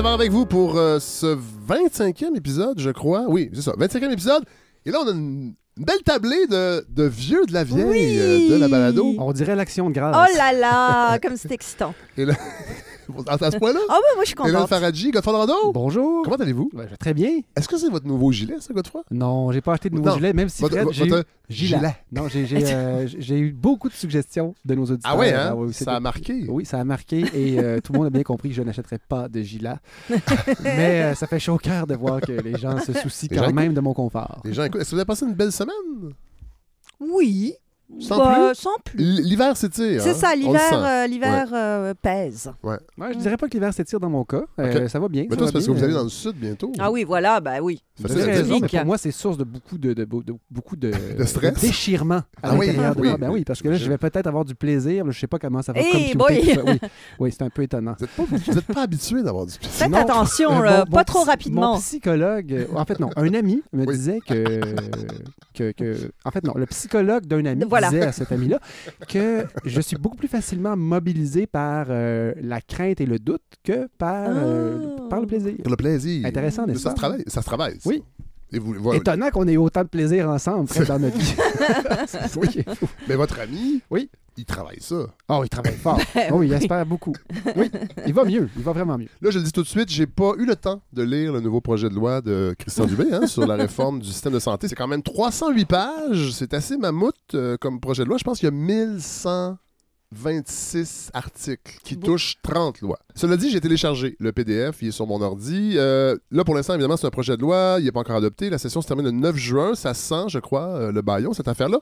Savoir avec vous pour euh, ce 25e épisode, je crois. Oui, c'est ça, 25e épisode. Et là, on a une, une belle tablée de, de vieux de la vieille Oui. euh, de la balado. On dirait l'action de grâce. Oh là là, comme c'est excitant. Et là, à, à ce point-là, Ah ouais, moi je suis Hélène contente. Faradji, Godfrey Dorado, Bonjour. comment allez-vous? Ben, très bien. Est-ce que c'est votre nouveau gilet, ça, Godfrey? Non, j'ai pas acheté de nouveau Non. gilet, même si Votre- Fred, votre- j'ai eu gilet. gilet. Non, j'ai euh, j'ai eu beaucoup de suggestions de nos auditeurs. Ah ouais, hein? oui, ça a marqué. Oui, ça a marqué et euh, tout le monde a bien compris que je n'achèterais pas de gilet. Mais euh, ça fait chaud au cœur de voir que les gens se soucient Les quand gens même de mon confort. Les gens, écoute, est-ce que vous avez passé une belle semaine? Oui. Sans Bah, Sans plus. L'hiver s'étire. C'est hein? ça, le l'hiver euh, l'hiver euh, pèse. Ouais, je dirais pas que l'hiver s'étire dans mon cas. Euh. Ça va bien. Mais toi, c'est parce que vous allez dans le sud bientôt. Ah oui, voilà, bah oui. Raison, mais pour moi, c'est source de beaucoup de, de, de- beaucoup de, De stress? déchirement à Ah oui, l'intérieur de oui. moi. Ben oui, parce que là, je vais peut-être avoir du plaisir. je sais pas comment ça va Hey, computer. Oui, oui c'est un peu étonnant. Vous n'êtes pas, habitué d'avoir du plaisir. Faites Non. attention, Euh, pas trop rapidement. Mon psychologue, en fait non, un ami me disait que, que, que- en fait non, le psychologue d'un ami Voilà. disait à cet ami-là que je suis beaucoup plus facilement mobilisé par euh, la crainte et le doute que par, euh, Ah. par le plaisir. Pour le plaisir. Intéressant, n'est-ce ça pas? se travaille. Ça se travaille. ça. Oui. Et vous, voilà. Étonnant qu'on ait autant de plaisir ensemble Fred, dans notre vie. Oui. Mais votre ami, Oui. il travaille ça. Oh, il travaille fort. Oh, oui, il espère beaucoup. Oui, il va mieux. Il va vraiment mieux. Là, je le dis tout de suite, j'ai pas eu le temps de lire le nouveau projet de loi de Christian Dubé hein, sur la réforme du système de santé. C'est quand même 308 pages. C'est assez mammouth euh, comme projet de loi. Je pense qu'il y a 1126 articles qui touchent 30 lois. Cela dit, j'ai téléchargé le PDF. Il est sur mon ordi. Euh, là, pour l'instant, évidemment, c'est un projet de loi. Il n'est pas encore adopté. La session se termine le 9 juin. Ça sent, je crois, euh, le baillon, cette affaire-là.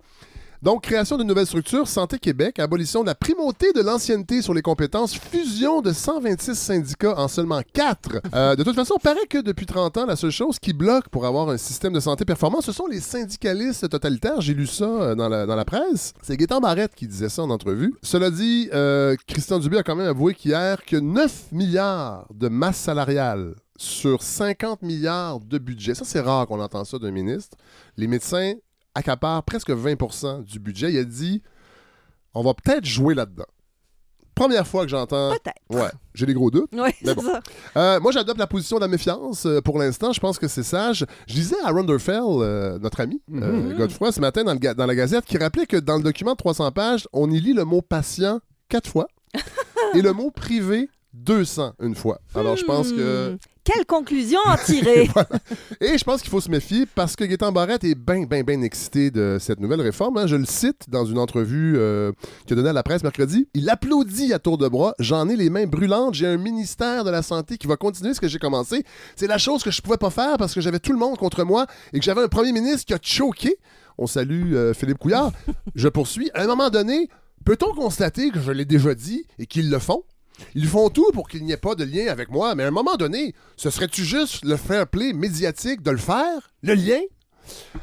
Donc, création d'une nouvelle structure, Santé Québec, abolition de la primauté de l'ancienneté sur les compétences, fusion de 126 syndicats en seulement 4. Euh, de toute façon, il paraît que depuis 30 ans, la seule chose qui bloque pour avoir un système de santé performant, ce sont les syndicalistes totalitaires. J'ai lu ça euh, dans la, presse. C'est Gaétan Barrette qui disait ça en entrevue. Cela dit, euh, Christian Dubé a quand même avoué qu'hier que 9 milliards de masse salariale sur 50 milliards de budget, ça c'est rare qu'on entend ça d'un ministre, les médecins accapare presque 20% du budget. Il a dit on va peut-être jouer là-dedans. Première fois que j'entends. Peut-être. Ouais, j'ai des gros doutes. Oui, Mais c'est bon. ça. Euh, moi, j'adopte la position de la méfiance euh, pour l'instant. Je pense que c'est sage. Je disais à Ronderfell, euh, notre ami, euh, Mhm. Godefroy, ce matin dans, le dans la Gazette, qui rappelait que dans le document de 300 pages, on y lit le mot patient quatre fois et le mot privé 200 une fois. Alors, je pense que. Quelle conclusion en tirer? Et je pense qu'il faut se méfier parce que Gaétan Barrette est bien, bien, bien excité de cette nouvelle réforme. hein. Je le cite dans une entrevue euh, qu'il a donnée à la presse mercredi. Il applaudit à tour de bras. J'en ai les mains brûlantes. J'ai un ministère de la Santé qui va continuer ce que j'ai commencé. C'est la chose que je pouvais pas faire parce que j'avais tout le monde contre moi et que j'avais un premier ministre qui a choqué. On salue euh, Philippe Couillard. je poursuis. À un moment donné, peut-on constater que je l'ai déjà dit et qu'ils le font? Ils font tout pour qu'il n'y ait pas de lien avec moi, mais à un moment donné, ce serait-tu juste le fair play médiatique de le faire? Le lien?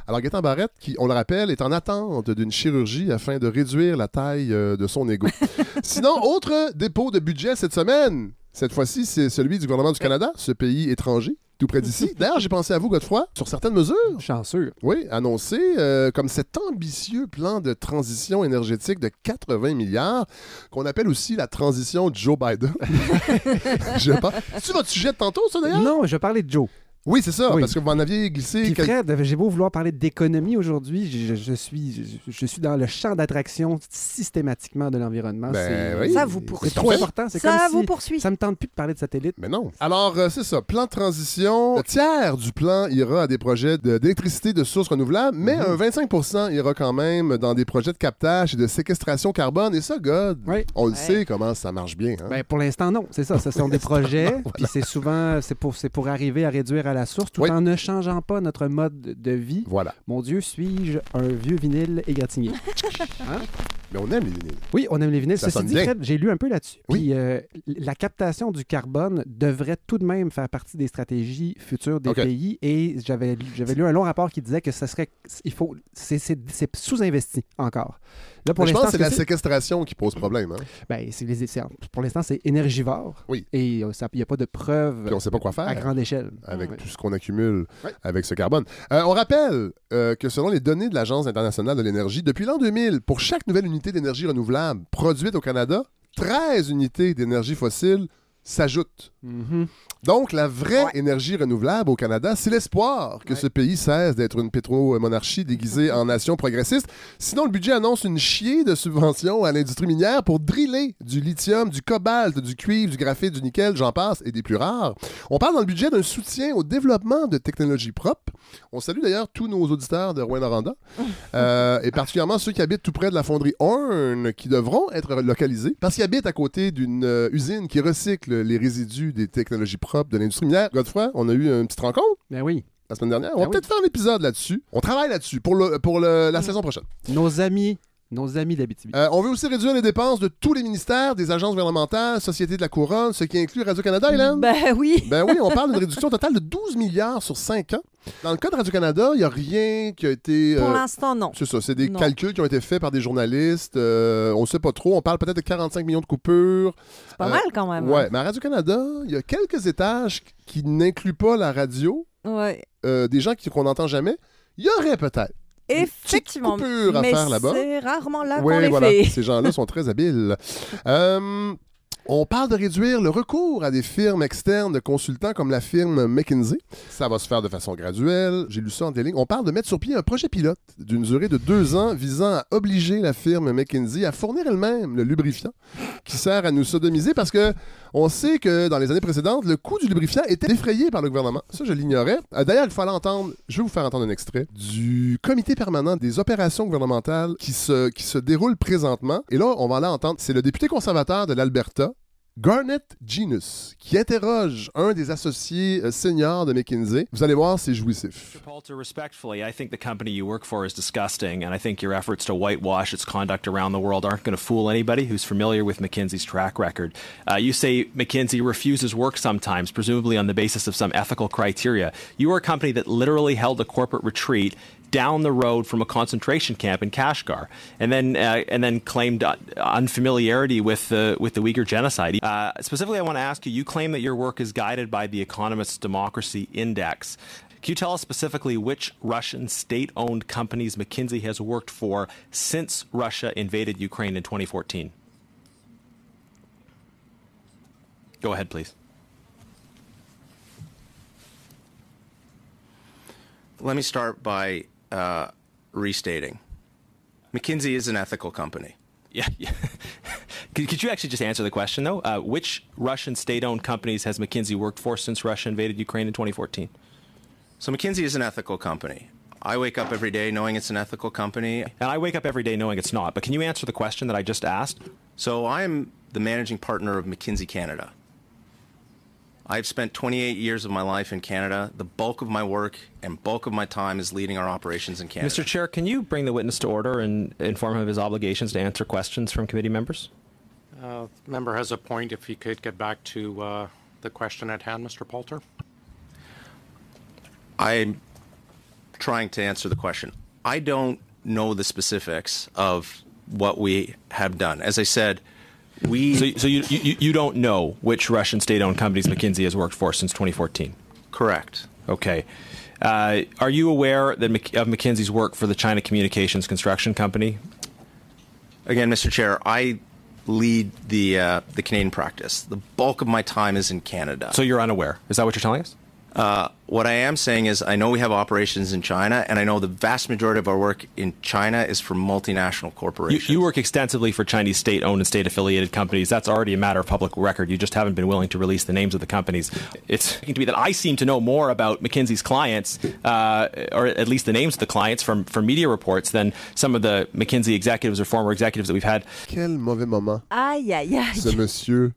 Alors, Gaétan Barrette, qui, on le rappelle, est en attente d'une chirurgie afin de réduire la taille euh, de son ego. Sinon, autre dépôt de budget cette semaine. Cette fois-ci, c'est celui du gouvernement du Canada, ce pays étranger, tout près d'ici. D'ailleurs, j'ai pensé à vous, Godefroy, sur certaines mesures. Chanceux. Oui, annoncé euh, comme cet ambitieux plan de transition énergétique de 80 milliards, qu'on appelle aussi la transition Joe Biden. Je sais pas. C'est votre sujet de tantôt, ça d'ailleurs? Non, je parlais de Joe. Oui, c'est ça, Oui. parce que vous en aviez glissé. Puis quel- Fred, j'ai beau vouloir parler d'économie aujourd'hui, je, je- je suis, je, je suis dans le champ d'attraction systématiquement de l'environnement. Ben c'est, oui. Ça vous c'est poursuit. trop important. C'est Ça comme vous si poursuit. ça me tente plus de parler de satellite. Mais non. Alors, euh, c'est ça. Plan de transition. Le tiers du plan ira à des projets d'électricité de sources renouvelables, mais Mhm. un 25 ira quand même dans des projets de captage et de séquestration carbone. Et ça, God, Oui. on le Ouais. sait comment ça marche bien. hein. Ben, pour l'instant, non. C'est ça. Ce sont des projets. Puis c'est souvent c'est pour, c'est pour arriver à réduire à la source tout Oui. en ne changeant pas notre mode de vie. Voilà. Mon Dieu, suis-je un vieux vinyle égratigné? Mais on aime les vinyles. Oui, on aime les vinyles. Ça Ceci sonne dit, bien. Fred, j'ai lu un peu là-dessus. Oui. Puis euh, la captation du carbone devrait tout de même faire partie des stratégies futures des pays. Et j'avais lu- j'avais lu un long rapport qui disait que ça serait, il faut, c'est sous-investi encore. Là, pour je pense l'instant, que c'est ce la que séquestration qui pose problème. hein. ben, c'est les- c'est- pour l'instant, c'est énergivore. Oui. Et euh, ça- il n'y a pas de preuve Puis on sait pas quoi faire. à grande échelle. avec Ouais. tout ce qu'on accumule Ouais. avec ce carbone. Euh, on rappelle euh, que selon les données de l'Agence internationale de l'énergie, depuis l'an 2000, pour chaque nouvelle unité d'énergie renouvelable produite au Canada, 13 unités d'énergie fossile s'ajoutent. Mhm. Donc, la vraie Ouais. énergie renouvelable au Canada, c'est l'espoir que Ouais. ce pays cesse d'être une pétro-monarchie déguisée en nation progressiste. Sinon, le budget annonce une chier de subventions à l'industrie minière pour driller du lithium, du cobalt, du cuivre, du graphite, du nickel, j'en passe, et des plus rares. On parle dans le budget d'un soutien au développement de technologies propres. On salue d'ailleurs tous nos auditeurs de Rouen-Noranda, euh, et particulièrement ceux qui habitent tout près de la fonderie Horn, qui devront être localisés, parce qu'ils habitent à côté d'une euh, usine qui recycle les résidus des technologies propres de l'industrie minière. Godefroy, on a eu une petite rencontre Ben oui. la semaine dernière. On va Ah oui. peut-être faire un épisode là-dessus. On travaille là-dessus pour, le, pour le- la saison prochaine. Nos amis, nos amis d'Abitibi. Euh, on veut aussi réduire les dépenses de tous les ministères, des agences gouvernementales, Société de la Couronne, ce qui inclut Radio-Canada, Hélène? Ben oui. Ben oui, on parle d'une réduction totale de 12 milliards sur 5 ans. Dans le cas de Radio-Canada, il n'y a rien qui a été... Pour euh, l'instant, non. c'est ça, c'est des Non. calculs qui ont été faits par des journalistes. euh, on ne sait pas trop. On parle peut-être de 45 millions de coupures. C'est pas euh, mal quand même. Ouais, mais à Radio-Canada, il y a quelques étages qui n'incluent pas la radio, hein. Ouais. euh, des gens qui- qu'on n'entend jamais. Il y aurait peut-être. Effectivement. petite coupure à mais faire là-bas. C'est rarement là qu'on Oui, les voilà. fait. Ces gens-là sont très habiles. Euh, on parle de réduire le recours à des firmes externes de consultants comme la firme McKinsey. Ça va se faire de façon graduelle. J'ai lu ça en des lignes. On parle de mettre sur pied un projet pilote d'une durée de deux ans visant à obliger la firme McKinsey à fournir elle-même le lubrifiant qui sert à nous sodomiser parce que on sait que dans les années précédentes, le coût du lubrifiant était défrayé par le gouvernement. Ça, je l'ignorais. Euh, D'ailleurs, il fallait entendre, je vais vous faire entendre un extrait du comité permanent des opérations gouvernementales qui se, qui se déroule présentement. Et là, on va aller entendre, c'est le député conservateur de l'Alberta, Garnet Genus, qui interroge un des associés euh, seniors de McKinsey. Vous allez voir, c'est jouissif. Mr. Poulter, respectfully, I think the company you work for is disgusting, and I think your efforts to whitewash its conduct around the world aren't going to fool anybody who's familiar with McKinsey's track record. Uh, you say McKinsey refuses work sometimes, presumably on the basis of some ethical criteria. You are a company that literally held a corporate retreat down the road from a concentration camp in Kashgar, and then uh, and then claimed uh, unfamiliarity with the with the Uyghur genocide. Uh, specifically, I want to ask you: You claim that your work is guided by the Economist's Democracy Index. Can you tell us specifically which Russian state-owned companies McKinsey has worked for since Russia invaded Ukraine in 2014? Go ahead, please. Let me start by uh, restating. McKinsey is an ethical company. Yeah. yeah. could, could you actually just answer the question, though? Uh, which Russian state-owned companies has McKinsey worked for since Russia invaded Ukraine in 2014? So McKinsey is an ethical company. I wake up every day knowing it's an ethical company. And I wake up every day knowing it's not. But can you answer the question that I just asked? So I'm the managing partner of McKinsey Canada. I've spent 28 years of my life in Canada. The bulk of my work and bulk of my time is leading our operations in Canada. Mr. Chair, can you bring the witness to order and inform him of his obligations to answer questions from committee members? Uh, Member has a point. If he could get back to uh, the question at hand, Mr. Poulter. I'm trying to answer the question. I don't know the specifics of what we have done. As I said, we So, so you, you, you don't know which Russian state-owned companies McKinsey has worked for since 2014? correct. Okay. Uh, are you aware that of McKinsey's work for the China Communications Construction Company? Again, Mr. Chair, I lead the uh, the Canadian practice. The bulk of my time is in Canada. So you're unaware. Is that what you're telling us? Uh, what I am saying is, I know we have operations in China, and I know the vast majority of our work in China is for multinational corporations. you work extensively for Chinese state-owned and state-affiliated companies. That's already a matter of public record. You just haven't been willing to release the names of the companies. It's to me that I seem to know more about McKinsey's clients, uh, or at least the names of the clients from from media reports, than some of the McKinsey executives or former executives that we've had. Quel mauvais moment Aïe, aïe, ce monsieur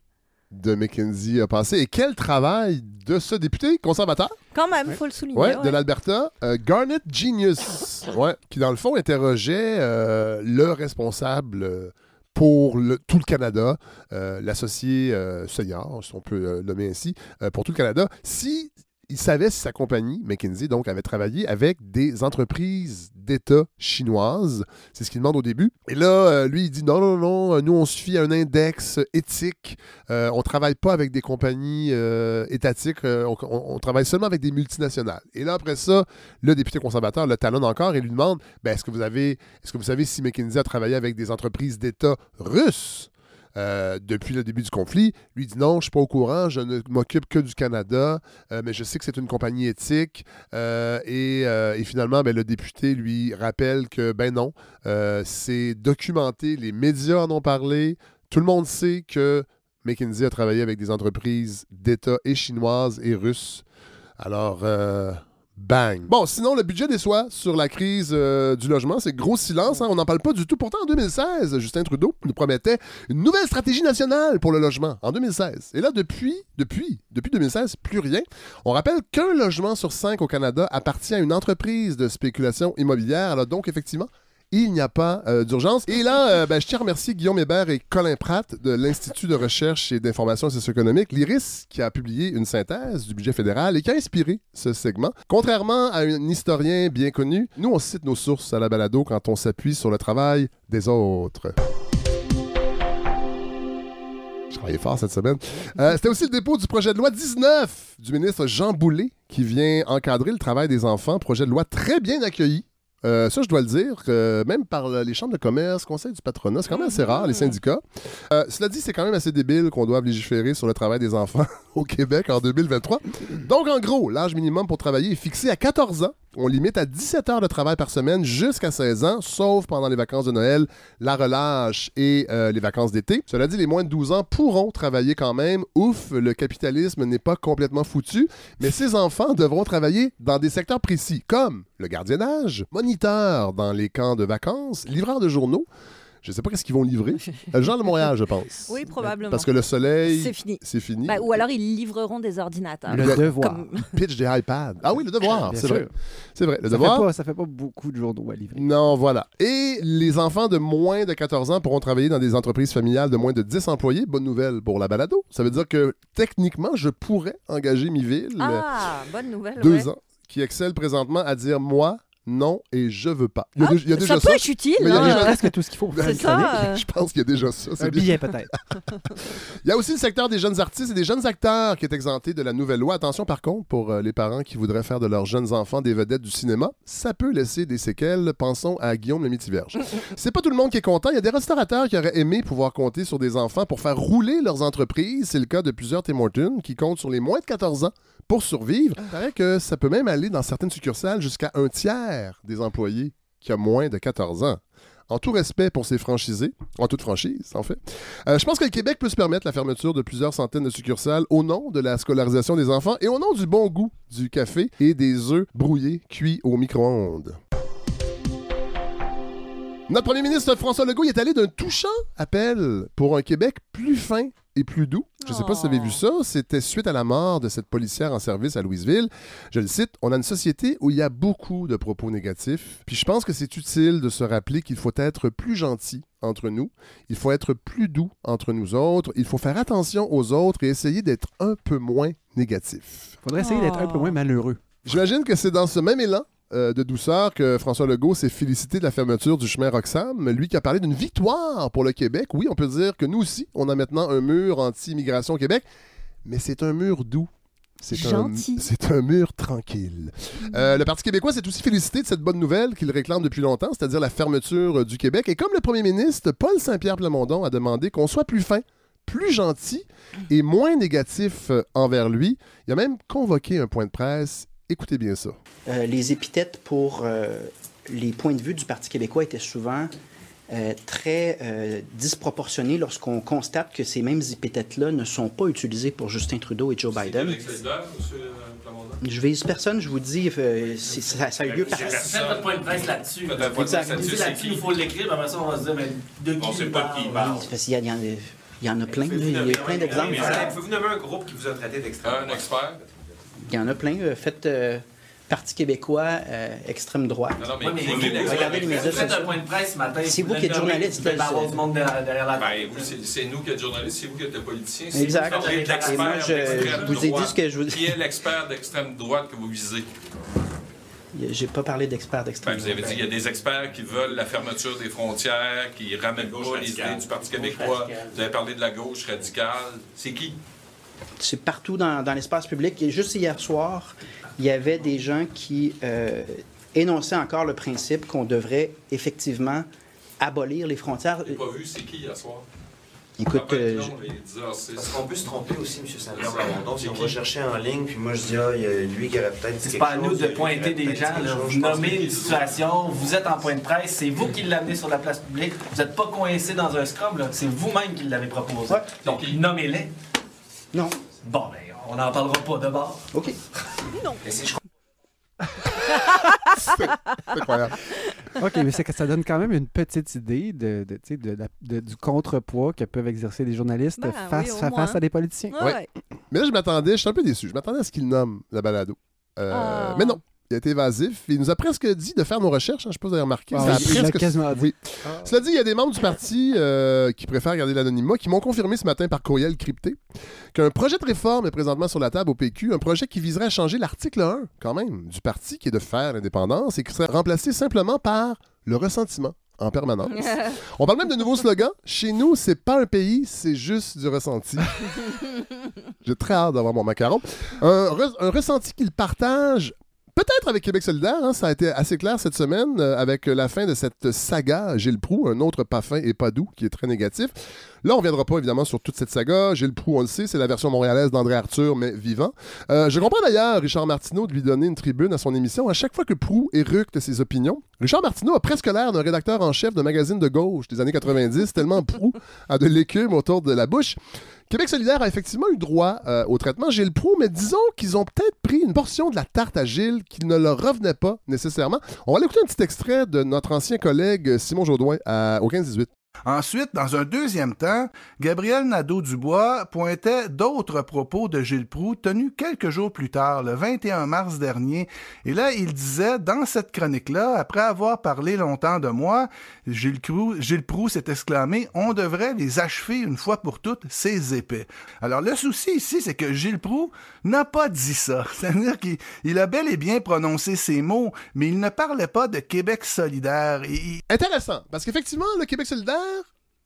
de McKinsey a passé. Et quel travail de ce député conservateur? Quand même, faut le souligner. ouais, ouais. de l'Alberta, euh, Garnet Genius, ouais, qui dans le fond interrogeait euh, le responsable euh, pour le- tout le Canada, euh, l'associé euh, senior, si on peut euh, le nommer ainsi, euh, pour tout le Canada, si il savait si sa compagnie, McKinsey, donc, avait travaillé avec des entreprises d'État chinoises. C'est ce qu'il demande au début. Et là, euh, lui, il dit non, non, non, euh, nous, on se fie à un index éthique. Euh, on travaille pas avec des compagnies étatiques. on travaille seulement avec des multinationales. Et là, après ça, le député conservateur le talonne encore et lui demande ben, est-ce que vous avez, est-ce que vous savez si McKinsey a travaillé avec des entreprises d'État russes? Euh, depuis le début du conflit. Lui dit non, je suis pas au courant, je ne m'occupe que du Canada, euh, mais je sais que c'est une compagnie éthique. Euh, et, finalement, ben, le député lui rappelle que ben non, c'est documenté, les médias en ont parlé, tout le monde sait que McKinsey a travaillé avec des entreprises d'État et chinoises et russes. Alors, bang. Bon, sinon, le budget déçoit sur la crise euh, du logement. C'est gros silence. hein. On n'en parle pas du tout. Pourtant, en 2016, Justin Trudeau nous promettait une nouvelle stratégie nationale pour le logement. En 2016. Et là, depuis, depuis, depuis 2016, plus rien. On rappelle qu'un logement sur cinq au Canada appartient à une entreprise de spéculation immobilière. Alors, donc, effectivement, il n'y a pas euh, d'urgence. Et là, euh, ben, je tiens à remercier Guillaume Hébert et Colin Pratt de l'Institut de recherche et d'information socio-économique, l'IRIS, qui a publié une synthèse du budget fédéral et qui a inspiré ce segment. Contrairement à un historien bien connu, nous, on cite nos sources à la balado quand on s'appuie sur le travail des autres. Je travaillais fort cette semaine. Euh, C'était aussi le dépôt du projet de loi 19 du ministre Jean Boulet qui vient encadrer le travail des enfants. Projet de loi très bien accueilli. Euh, ça, je dois le dire, euh, même par les chambres de commerce, conseil du patronat, c'est quand même assez rare, les syndicats. Euh, cela dit, c'est quand même assez débile qu'on doive légiférer sur le travail des enfants au Québec en 2023. Donc, en gros, l'âge minimum pour travailler est fixé à 14 ans. On limite à 17 heures de travail par semaine jusqu'à 16 ans, sauf pendant les vacances de Noël, la relâche et euh, les vacances d'été. Cela dit, les moins de 12 ans pourront travailler quand même. Ouf, le capitalisme n'est pas complètement foutu, mais ces enfants devront travailler dans des secteurs précis, comme le gardiennage, moniteur dans les camps de vacances, livreur de journaux. Je sais pas qu'est-ce qu'ils vont livrer. Le genre de Montréal, je pense. Oui, probablement. Parce que le soleil, C'est fini. c'est fini. Bah, ou alors ils livreront des ordinateurs. Le devoir. Comme- Pitch des iPads. Ah oui, le devoir, c'est vrai. C'est vrai, le Ça fait, devoir. pas, ça fait pas beaucoup de journaux à livrer. Non, voilà. Et les enfants de moins de 14 ans pourront travailler dans des entreprises familiales de moins de 10 employés. Bonne nouvelle pour la balado. Ça veut dire que techniquement, je pourrais engager Miville, Ah, bonne nouvelle. deux ouais. ans, qui excelle présentement à dire moi, non et je veux pas. Il y a, Ah, dé- il y a déjà ça ça. peut être utile. Mais il y a hein. déjà- Presque tout ce qu'il faut. C'est ça. euh, Je pense qu'il y a déjà ça. c'est Un bien. billet, peut-être. Il y a aussi le secteur des jeunes artistes et des jeunes acteurs qui est exempté de la nouvelle loi. Attention par contre, pour euh, les parents qui voudraient faire de leurs jeunes enfants des vedettes du cinéma, ça peut laisser des séquelles. Pensons à Guillaume le Métiverge. C'est pas tout le monde qui est content. Il y a des restaurateurs qui auraient aimé pouvoir compter sur des enfants pour faire rouler leurs entreprises. C'est le cas de plusieurs Tim Hortons qui comptent sur les moins de 14 ans pour survivre. Il paraît que ça peut même aller dans certaines succursales jusqu'à un tiers des employés qui a moins de 14 ans. En tout respect pour ces franchisés, en toute franchise, en fait. Euh, je pense que le Québec peut se permettre la fermeture de plusieurs centaines de succursales au nom de la scolarisation des enfants et au nom du bon goût du café et des œufs brouillés cuits au micro-ondes. Notre premier ministre François Legault il est allé d'un touchant appel pour un Québec plus fin et plus doux. Je ne sais pas si vous avez vu ça. C'était suite à la mort de cette policière en service à Louisville. Je le cite, on a une société où il y a beaucoup de propos négatifs. Puis je pense que c'est utile de se rappeler qu'il faut être plus gentil entre nous. Il faut être plus doux entre nous autres. Il faut faire attention aux autres et essayer d'être un peu moins négatif. Faudrait essayer d'être un peu moins malheureux. J'imagine que c'est dans ce même élan euh, de douceur que François Legault s'est félicité de la fermeture du chemin Roxham, lui qui a parlé d'une victoire pour le Québec. Oui, on peut dire que nous aussi, on a maintenant un mur anti-immigration au Québec, mais c'est un mur doux. C'est un, un mur tranquille. Euh, le Parti québécois s'est aussi félicité de cette bonne nouvelle qu'il réclame depuis longtemps, c'est-à-dire la fermeture euh, du Québec. Et comme le premier ministre Paul Saint-Pierre Plamondon a demandé qu'on soit plus fin, plus gentil et moins négatif envers lui, il a même convoqué un point de presse. Écoutez bien ça. Euh, les épithètes pour euh, les points de vue du Parti québécois étaient souvent euh, très euh, disproportionnés lorsqu'on constate que ces mêmes épithètes-là ne sont pas utilisées pour Justin Trudeau et Joe Biden. Je vise personne, je vous dis, euh, ça, ça a eu lieu par... Faites votre point de presse là-dessus. Vous il faut l'écrire, mais après ça, on va se dire, mais de qui On sait il pas de qui il parle? il y en a- il y en a plein, il y a plein d'exemples. Pouvez-vous nommer un groupe qui vous a traité d'extrême Un expert? Il y en a plein. euh, Faites euh, Parti québécois, euh, extrême droite. Non, non, mais, Ouais, mais qui- vous, qui- vous, Regardez les médias vous faites sociaux. un point de presse ce matin. C'est vous qui êtes journaliste, c'est- Ben, nous qui êtes journalistes, c'est vous qui êtes politiciens. c'est Exact. Et moi, je- vous ai dit ce que je vous- Qui est l'expert d'extrême droite que vous visez? J'ai pas parlé d'experts Ben, d'extrême vous avez dit qu'il y a des experts qui veulent la fermeture des frontières, qui ramènent gauche pas les idées du Parti québécois. Vous avez parlé de la gauche radicale. C'est qui? C'est partout dans, dans l'espace public. Et juste hier soir, il y avait des gens qui euh, énonçaient encore le principe qu'on devrait effectivement abolir les frontières. J'ai pas vu c'est qui hier soir. Écoute, va être euh, long, les 10 heures, c'est- Parce qu'on peut se tromper aussi, M. Saint-Pierre Plamondon. Si on va chercher en ligne, puis moi je dis, ah, il y a lui qui aurait peut-être dit C'est quelque pas à nous de pointer des gens. Vous nommez une situation, vous êtes en point de presse, c'est vous qui l'amenez sur la place publique. Vous n'êtes pas coincé dans un scrum, c'est vous-même qui l'avez proposé. Ouais. Donc, nommez-les. Non. Bon, ben, on n'en parlera pas de bord. OK. Mais si je C'est incroyable. OK, mais c'est que ça donne quand même une petite idée de, du contrepoids que peuvent exercer les journalistes Ben face oui, à face moins. à des politiciens. Ouais. Mais là, je m'attendais, je suis un peu déçu. Je m'attendais à ce qu'il nomme la balado. Euh, Ah. Mais non. Il a été évasif. Il nous a presque dit de faire nos recherches. hein, je ne sais pas si vous avez remarqué. Ah Ça a oui, il l'a presque- quasiment dit. Oui. Cela dit, il y a des membres du parti euh, qui préfèrent garder l'anonymat qui m'ont confirmé ce matin par courriel crypté qu'un projet de réforme est présentement sur la table au PQ, un projet qui viserait à changer l'article 1, quand même, du parti qui est de faire l'indépendance et qui serait remplacé simplement par le ressentiment en permanence. On parle même de nouveaux slogans. Chez nous, c'est pas un pays, c'est juste du ressenti. J'ai très hâte d'avoir mon macaron. Un, re- un ressenti qu'il partage Peut-être avec Québec solidaire, hein, ça a été assez clair cette semaine euh, avec la fin de cette saga Gilles Proux, un autre pas fin et pas doux qui est très négatif. Là, on ne reviendra pas évidemment sur toute cette saga. Gilles Proux, on le sait, c'est la version montréalaise d'André Arthur, mais vivant. Euh, je comprends d'ailleurs Richard Martineau de lui donner une tribune à son émission à chaque fois que Proux éructe ses opinions. Richard Martineau a presque l'air d'un rédacteur en chef de magazine de gauche des années 90, tellement Proux a de l'écume autour de la bouche. Québec solidaire a effectivement eu droit euh, au traitement Gilles Proux, mais disons qu'ils ont peut-être pris une portion de la tarte à Gilles qui ne leur revenait pas nécessairement. On va aller écouter un petit extrait de notre ancien collègue Simon Jaudoin à, au 15-18. Ensuite, dans un deuxième temps, Gabriel Nadeau-Dubois pointait d'autres propos de Gilles Proux tenus quelques jours plus tard, le 21 mars dernier. Et là, il disait, dans cette chronique-là, après avoir parlé longtemps de moi, Gilles, Proux, s'est exclamé, on devrait les achever une fois pour toutes, ces épais. Alors, le souci ici, c'est que Gilles Proux n'a pas dit ça. C'est-à-dire qu'il il a bel et bien prononcé ces mots, mais il ne parlait pas de Québec solidaire. Et- Intéressant, parce qu'effectivement, le Québec solidaire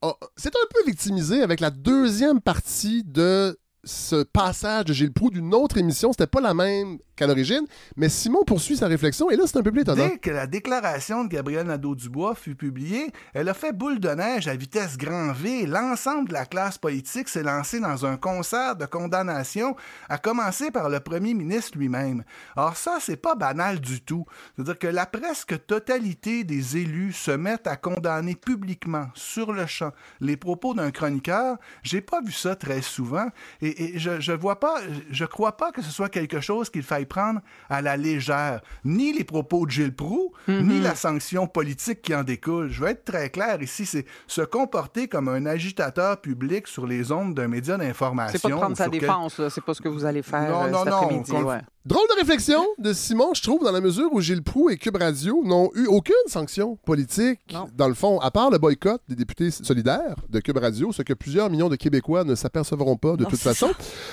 a- s'est un peu victimisé avec la deuxième partie de ce passage de Gilles Proux d'une autre émission. C'était pas la même qu'à l'origine, mais Simon poursuit sa réflexion et là, c'est un peu plus étonnant. Dès que la déclaration de Gabriel Nadeau-Dubois fut publiée, elle a fait boule de neige à vitesse grand V. L'ensemble de la classe politique s'est lancé dans un concert de condamnation, à commencer par le premier ministre lui-même. Or ça, c'est pas banal du tout. C'est-à-dire que la presque totalité des élus se mettent à condamner publiquement, sur le champ, les propos d'un chroniqueur. J'ai pas vu ça très souvent et, et je, je vois pas, je crois pas que ce soit quelque chose qu'il faille prendre à la légère. Ni les propos de Gilles Proux, ni la sanction politique qui en découle. Je veux être très clair ici, c'est se comporter comme un agitateur public sur les ondes d'un média d'information. C'est pas de prendre sa quel- défense. C'est pas ce que vous allez faire Non, euh, non, cet après-midi. ouais. Drôle de réflexion de Simon, je trouve, dans la mesure où Gilles Proux et Cube Radio n'ont eu aucune sanction politique, Non. dans le fond, à part le boycott des députés solidaires de Cube Radio, ce que plusieurs millions de Québécois ne s'apercevront pas de Non, toute façon.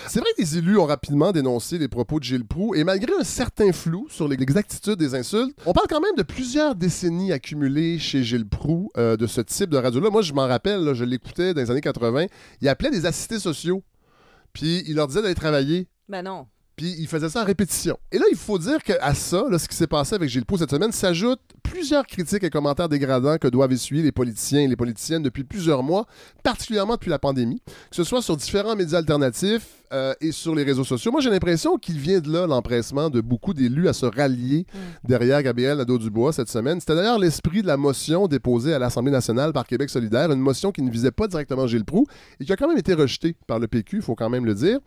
C'est vrai que les élus ont rapidement dénoncé les propos de Gilles Proux, et malgré un certain flou sur l'exactitude des insultes, on parle quand même de plusieurs décennies accumulées chez Gilles Proux euh, de ce type de radio-là. Moi, je m'en rappelle, là, je l'écoutais dans les années 80, il appelait des assistés sociaux, puis il leur disait d'aller travailler. Ben non. Il faisait ça en répétition. Et là, il faut dire qu'à ça, ce qui s'est passé avec Gilles Proux cette semaine, s'ajoutent plusieurs critiques et commentaires dégradants que doivent essuyer les politiciens et les politiciennes depuis plusieurs mois, particulièrement depuis la pandémie, que ce soit sur différents médias alternatifs euh, et sur les réseaux sociaux. Moi, j'ai l'impression qu'il vient de là l'empressement de beaucoup d'élus à se rallier derrière Gabriel Nadeau-Dubois cette semaine. C'était d'ailleurs l'esprit de la motion déposée à l'Assemblée nationale par Québec solidaire, une motion qui ne visait pas directement Gilles Proux et qui a quand même été rejetée par le PQ, il faut quand même le dire.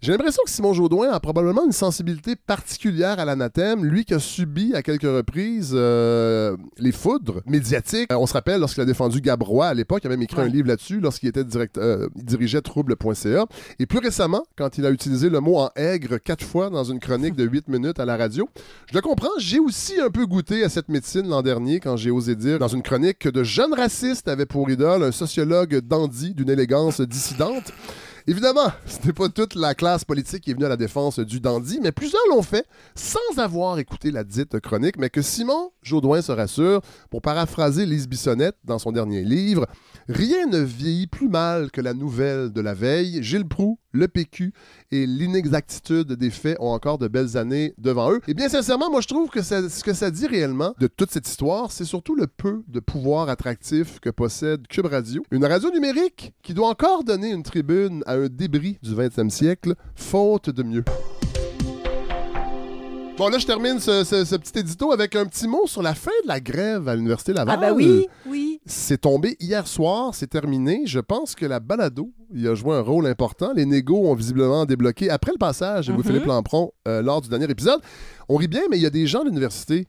J'ai l'impression que Simon Jaudoin a probablement une sensibilité particulière à l'anathème, lui qui a subi à quelques reprises euh, les foudres médiatiques. Euh, on se rappelle lorsqu'il a défendu Gabrois à l'époque, il a même écrit un livre là-dessus lorsqu'il était direct, euh, il dirigeait trouble.ca. Et plus récemment, quand il a utilisé le mot en aigre quatre fois dans une chronique de 8 minutes à la radio. Je le comprends, j'ai aussi un peu goûté à cette médecine l'an dernier quand j'ai osé dire dans une chronique que de jeunes racistes avaient pour idole un sociologue dandy d'une élégance dissidente. Évidemment, ce n'est pas toute la classe politique qui est venue à la défense du dandy, mais plusieurs l'ont fait sans avoir écouté la dite chronique, mais que Simon Jaudoin se rassure, pour paraphraser Lise Bissonnette dans son dernier livre, Rien ne vieillit plus mal que la nouvelle de la veille. Gilles Proux, le PQ et l'inexactitude des faits ont encore de belles années devant eux. Et bien sincèrement, moi je trouve que ce que ça dit réellement de toute cette histoire, c'est surtout le peu de pouvoir attractif que possède Cube Radio. Une radio numérique qui doit encore donner une tribune à un débris du 20e siècle, faute de mieux. Bon, là, je termine ce, ce- ce petit édito avec un petit mot sur la fin de la grève à l'Université Laval. Ah bah oui, oui. C'est tombé hier soir, c'est terminé. Je pense que la balado il a joué un rôle important. Les négos ont visiblement débloqué après le passage de Mhm. Louis-Philippe Lampron euh, lors du dernier épisode. On rit bien, mais il y a des gens de l'université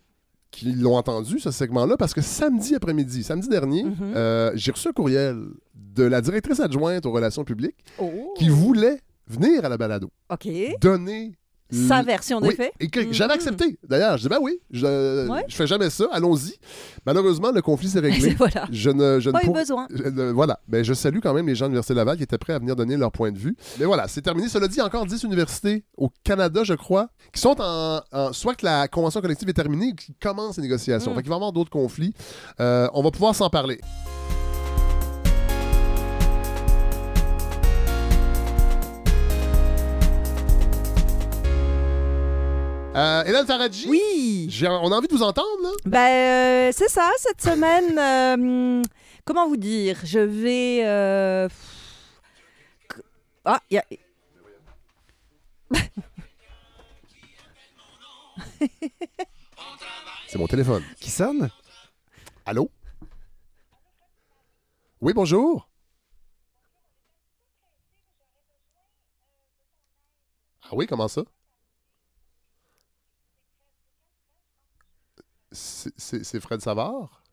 qui l'ont entendu, ce segment-là, parce que samedi après-midi, samedi dernier, Mhm. euh, j'ai reçu un courriel de la directrice adjointe aux relations publiques Oh. qui voulait venir à la balado, OK. donner Sa l- version des Oui, faits. Et que Mhm. j'avais accepté. D'ailleurs, je dis, ben oui, je, Ouais. je fais jamais ça, allons-y. Malheureusement, le conflit s'est réglé. Voilà. Je ne, je ne Pas eu pourrais- besoin. je ne- voilà. Ben, je salue quand même les gens de l'Université Laval qui étaient prêts à venir donner leur point de vue. Mais voilà, c'est terminé. Cela dit, il y a encore 10 universités au Canada, je crois, qui sont en, en- soit que la convention collective est terminée ou qui commencent les négociations. Mm. Fait qu'il va y avoir d'autres conflits. Euh, on va pouvoir s'en parler. Euh, Hélène Faradji, Oui. j'ai- on a envie de vous entendre, là. Ben, euh, c'est ça, cette semaine. euh, comment vous dire? Je vais. euh, Ah, il y a. C'est mon téléphone. Qui sonne? Allô? Oui, bonjour. Ah oui, comment ça? C'est Fred Savard?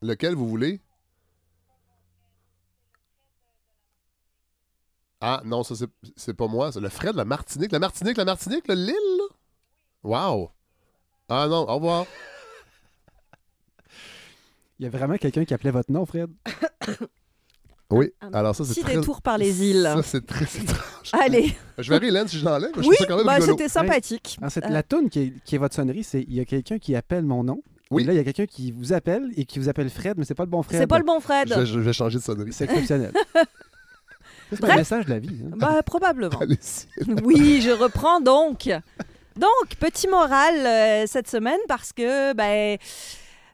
Lequel vous voulez? Ah non, ça c'est- c'est pas moi. C'est le Fred, la Martinique. La Martinique, la Martinique, le Lille? Wow! Ah non, au revoir. Il y a vraiment quelqu'un qui appelait votre nom, Fred? Oui, Un alors ça c'est petit très... détour par les îles. Ça c'est très étrange. Allez. Je verrai Hélène si je l'enlève. Je Oui, bah, c'était sympathique. Ah, c'est- Euh, La toune qui est, qui est votre sonnerie, c'est il y a quelqu'un qui appelle mon nom. Oui. Et là, il y a quelqu'un qui vous appelle et qui vous appelle Fred, mais c'est pas le bon Fred. C'est pas le bon Fred. Je, je vais changer de sonnerie. C'est exceptionnel. c'est un Bref. message de la vie. hein. Bah, probablement. Allez-y. Oui, je reprends donc. Donc, petit moral euh, cette semaine parce que ben,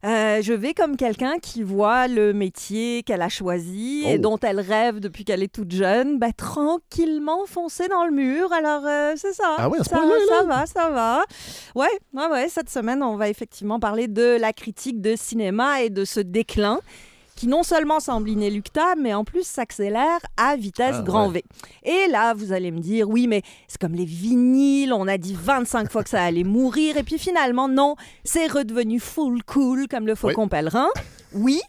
euh, je vais comme quelqu'un qui voit le métier qu'elle a choisi et Oh. dont elle rêve depuis qu'elle est toute jeune, ben, tranquillement foncer dans le mur. Alors, euh, c'est ça. Ah ouais, ça, ça va, ça va. Ouais, ouais, ouais, cette semaine, on va effectivement parler de la critique de cinéma et de ce déclin qui non seulement semble inéluctable, mais en plus s'accélère à vitesse Ah, grand ouais. V. Et là, vous allez me dire, oui, mais c'est comme les vinyles, on a dit 25 fois que ça allait mourir, et puis finalement, non, c'est redevenu full cool comme le faucon pèlerin. Oui.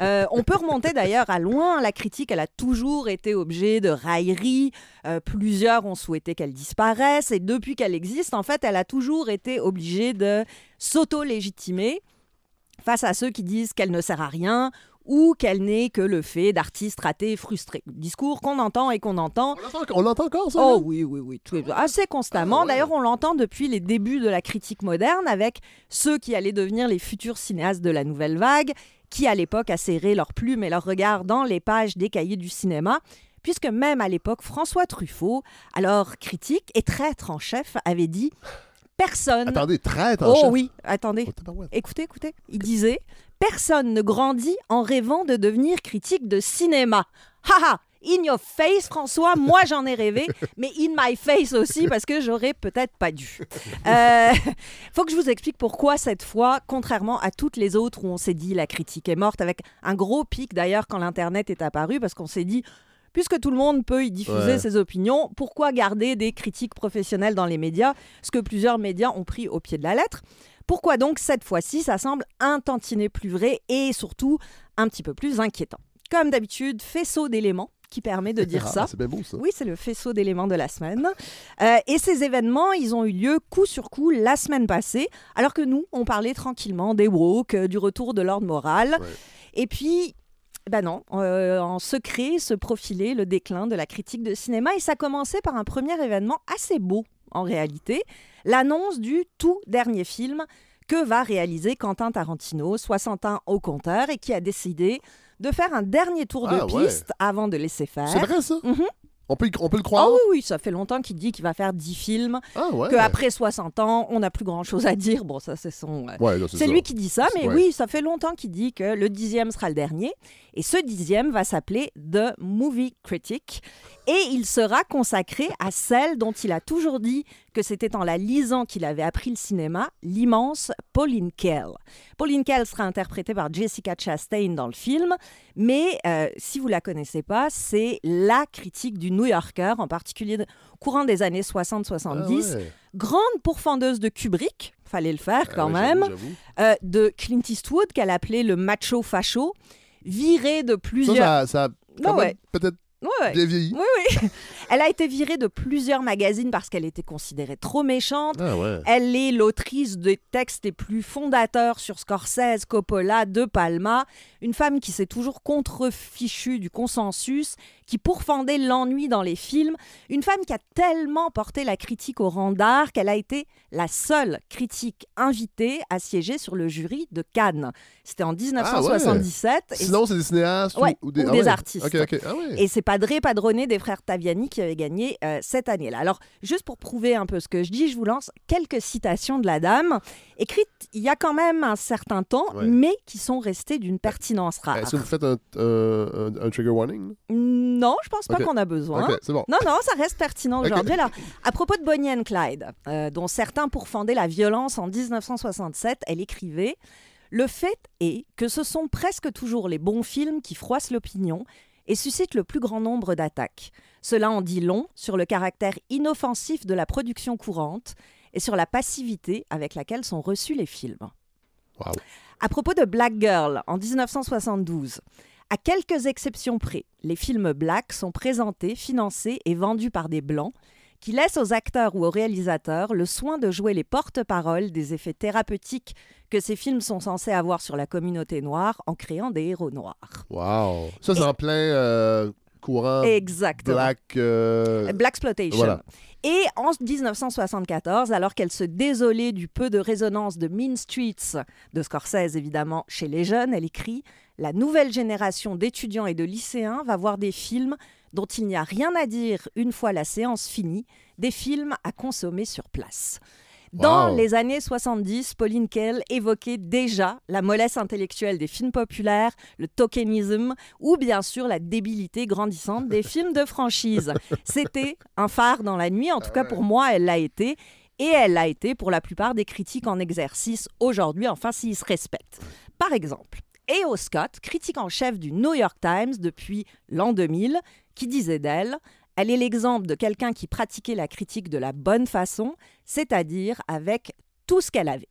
Euh, on peut remonter d'ailleurs à loin. La critique, elle a toujours été objet de railleries. Euh, plusieurs ont souhaité qu'elle disparaisse. Et depuis qu'elle existe, en fait, elle a toujours été obligée de s'auto-légitimer face à ceux qui disent qu'elle ne sert à rien ou qu'elle n'est que le fait d'artistes ratés et frustrés. Discours qu'on entend et qu'on entend. On l'entend- encore, ça? Oh oui, oui, oui, tout est- assez constamment. Ah, ouais. D'ailleurs, on l'entend depuis les débuts de la critique moderne avec ceux qui allaient devenir les futurs cinéastes de la nouvelle vague, qui à l'époque serré leurs plumes et leurs regards dans les pages des cahiers du cinéma, puisque même à l'époque, François Truffaut, alors critique et traître en chef, avait dit Personne. Attendez, traite en Oh chef. oui, attendez. Oh. Écoutez, écoutez. Il disait Personne ne grandit en rêvant de devenir critique de cinéma. Haha In your face, François, moi j'en ai rêvé, mais in my face aussi, parce que j'aurais peut-être pas dû. Euh, faut que je vous explique pourquoi cette fois, contrairement à toutes les autres où on s'est dit la critique est morte, avec un gros pic d'ailleurs quand l'Internet est apparu, parce qu'on s'est dit, puisque tout le monde peut y diffuser Ouais. ses opinions, pourquoi garder des critiques professionnelles dans les médias, ce que plusieurs médias ont pris au pied de la lettre? Pourquoi donc cette fois-ci, ça semble un tantinet plus vrai et surtout un petit peu plus inquiétant? Comme d'habitude, faisceau d'éléments qui permet de dire Ah, ça. C'est bien beau, ça. Oui, c'est le faisceau d'éléments de la semaine. Euh, et ces événements, ils ont eu lieu coup sur coup la semaine passée, alors que nous, on parlait tranquillement des woke, euh, du retour de l'ordre moral. Ouais. Et puis, ben non, euh, en secret se profilait le déclin de la critique de cinéma et ça commençait par un premier événement assez beau en réalité, l'annonce du tout dernier film que va réaliser Quentin Tarantino, 60 ans au compteur, et qui a décidé de faire un dernier tour de Ah, ouais. piste avant de laisser faire. C'est vrai, ça? Mhm. On peut, y- on peut le Ah croire? oui, oui, ça fait longtemps qu'il dit qu'il va faire 10 films, Ah ouais. qu'après 60 ans, on n'a plus grand-chose à dire. Bon, ça, c'est son... euh, Ouais, c'est lui qui dit ça, mais Ouais. oui, ça fait longtemps qu'il dit que le dixième sera le dernier. Et ce dixième va s'appeler The Movie Critic. Et il sera consacré à celle dont il a toujours dit que c'était en la lisant qu'il avait appris le cinéma, l'immense Pauline Kael. Pauline Kael sera interprétée par Jessica Chastain dans le film, mais euh, si vous la connaissez pas, c'est la critique du New Yorker, en particulier de- courant des années 60-70. Ah ouais. Grande pourfendeuse de Kubrick, fallait le faire Ah quand ouais, même, euh, de Clint Eastwood qu'elle appelait le macho facho, virée de plusieurs... ça, ça Ouais, peut-être Ouais, ouais. bien vieilli. Oui, oui. Elle a été virée de plusieurs magazines parce qu'elle était considérée trop méchante. Ah ouais. Elle est l'autrice des textes les plus fondateurs sur Scorsese, Coppola, De Palma. Une femme qui s'est toujours contrefichue du consensus, qui pourfendait l'ennui dans les films. Une femme qui a tellement porté la critique au rang d'art qu'elle a été la seule critique invitée à siéger sur le jury de Cannes. C'était en 1977. et Sinon, c'est des cinéastes ou- Ouais, ou, des, ou ah des artistes. Ok, ok. Ah. Et c'est Padre Padrone des frères Taviani qui avait gagné euh, cette année-là. Alors, juste pour prouver un peu ce que je dis, je vous lance quelques citations de la dame, écrites il y a quand même un certain temps, Ouais. mais qui sont restées d'une pertinence rare. Est-ce que vous faites un, un trigger warning? Non, je pense pas Ok. qu'on a besoin. Bon. Non, non, ça reste pertinent aujourd'hui. Alors, à propos de Bonnie and Clyde, euh, dont certains pourfendaient la violence en 1967, elle écrivait Le fait est que ce sont presque toujours les bons films qui froissent l'opinion et suscitent le plus grand nombre d'attaques. Cela en dit long sur le caractère inoffensif de la production courante et sur la passivité avec laquelle sont reçus les films. Wow. À propos de Black Girl, en 1972, à quelques exceptions près, les films black sont présentés, financés et vendus par des blancs qui laissent aux acteurs ou aux réalisateurs le soin de jouer les porte-paroles des effets thérapeutiques que ces films sont censés avoir sur la communauté noire en créant des héros noirs. Wow. Ça, c'est en plein euh, courant Exactement. black... euh, Black Exploitation. Voilà. Et en 1974, alors qu'elle se désolait du peu de résonance de Mean Streets, de Scorsese évidemment, chez les jeunes, elle écrit La nouvelle génération d'étudiants et de lycéens va voir des films dont il n'y a rien à dire une fois la séance finie, des films à consommer sur place. Dans Wow. les années 70, Pauline Kael évoquait déjà la mollesse intellectuelle des films populaires, le tokenisme ou bien sûr la débilité grandissante des films de franchise. C'était un phare dans la nuit, en tout cas pour moi, elle l'a été. Et elle l'a été pour la plupart des critiques en exercice aujourd'hui, enfin s'ils se respectent. Par exemple, E.O. Scott, critique en chef du New York Times depuis l'an 2000, qui disait d'elle Elle est l'exemple de quelqu'un qui pratiquait la critique de la bonne façon, c'est-à-dire avec tout ce qu'elle avait.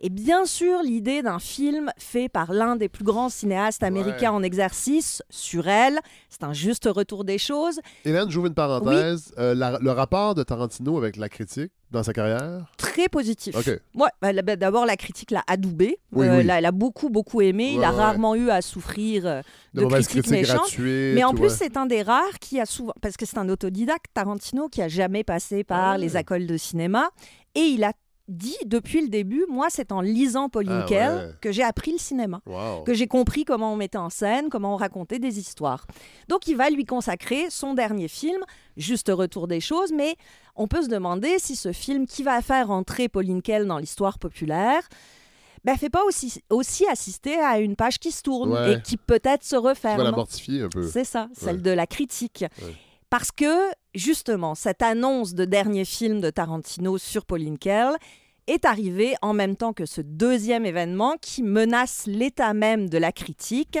Et bien sûr, l'idée d'un film fait par l'un des plus grands cinéastes américains en exercice sur elle, c'est un juste retour des choses. Hélène, j'ouvre une parenthèse. Euh, la- le rapport de Tarantino avec la critique dans sa carrière? Très positif. Ouais, bah, la- bah, d'abord, la critique l'a adoubé. Oui, Euh, oui. là, Elle a beaucoup, beaucoup aimé. Il a ouais. rarement eu à souffrir euh, De de, mauvaises critiques critiques méchantes. gratuites, Mais en plus, c'est un des rares qui a souvent... Parce que c'est un autodidacte, Tarantino, qui a jamais passé par Ah. les écoles de cinéma. Et il a dit depuis le début, moi, c'est en lisant Pauline Ah, Kael ouais. que j'ai appris le cinéma Wow. que j'ai compris comment on mettait en scène, comment on racontait des histoires. Donc il va lui consacrer son dernier film, Juste retour des choses, mais on peut se demander si ce film qui va faire entrer Pauline Kael dans l'histoire populaire ben, fait pas aussi, aussi assister à une page qui se tourne Ouais. et qui peut-être se Tu referme. vas la mortifier un peu. C'est ça, celle Ouais. de la critique. Parce que, justement, cette annonce de dernier film de Tarantino sur Pauline Kael est arrivée en même temps que ce deuxième événement qui menace l'état même de la critique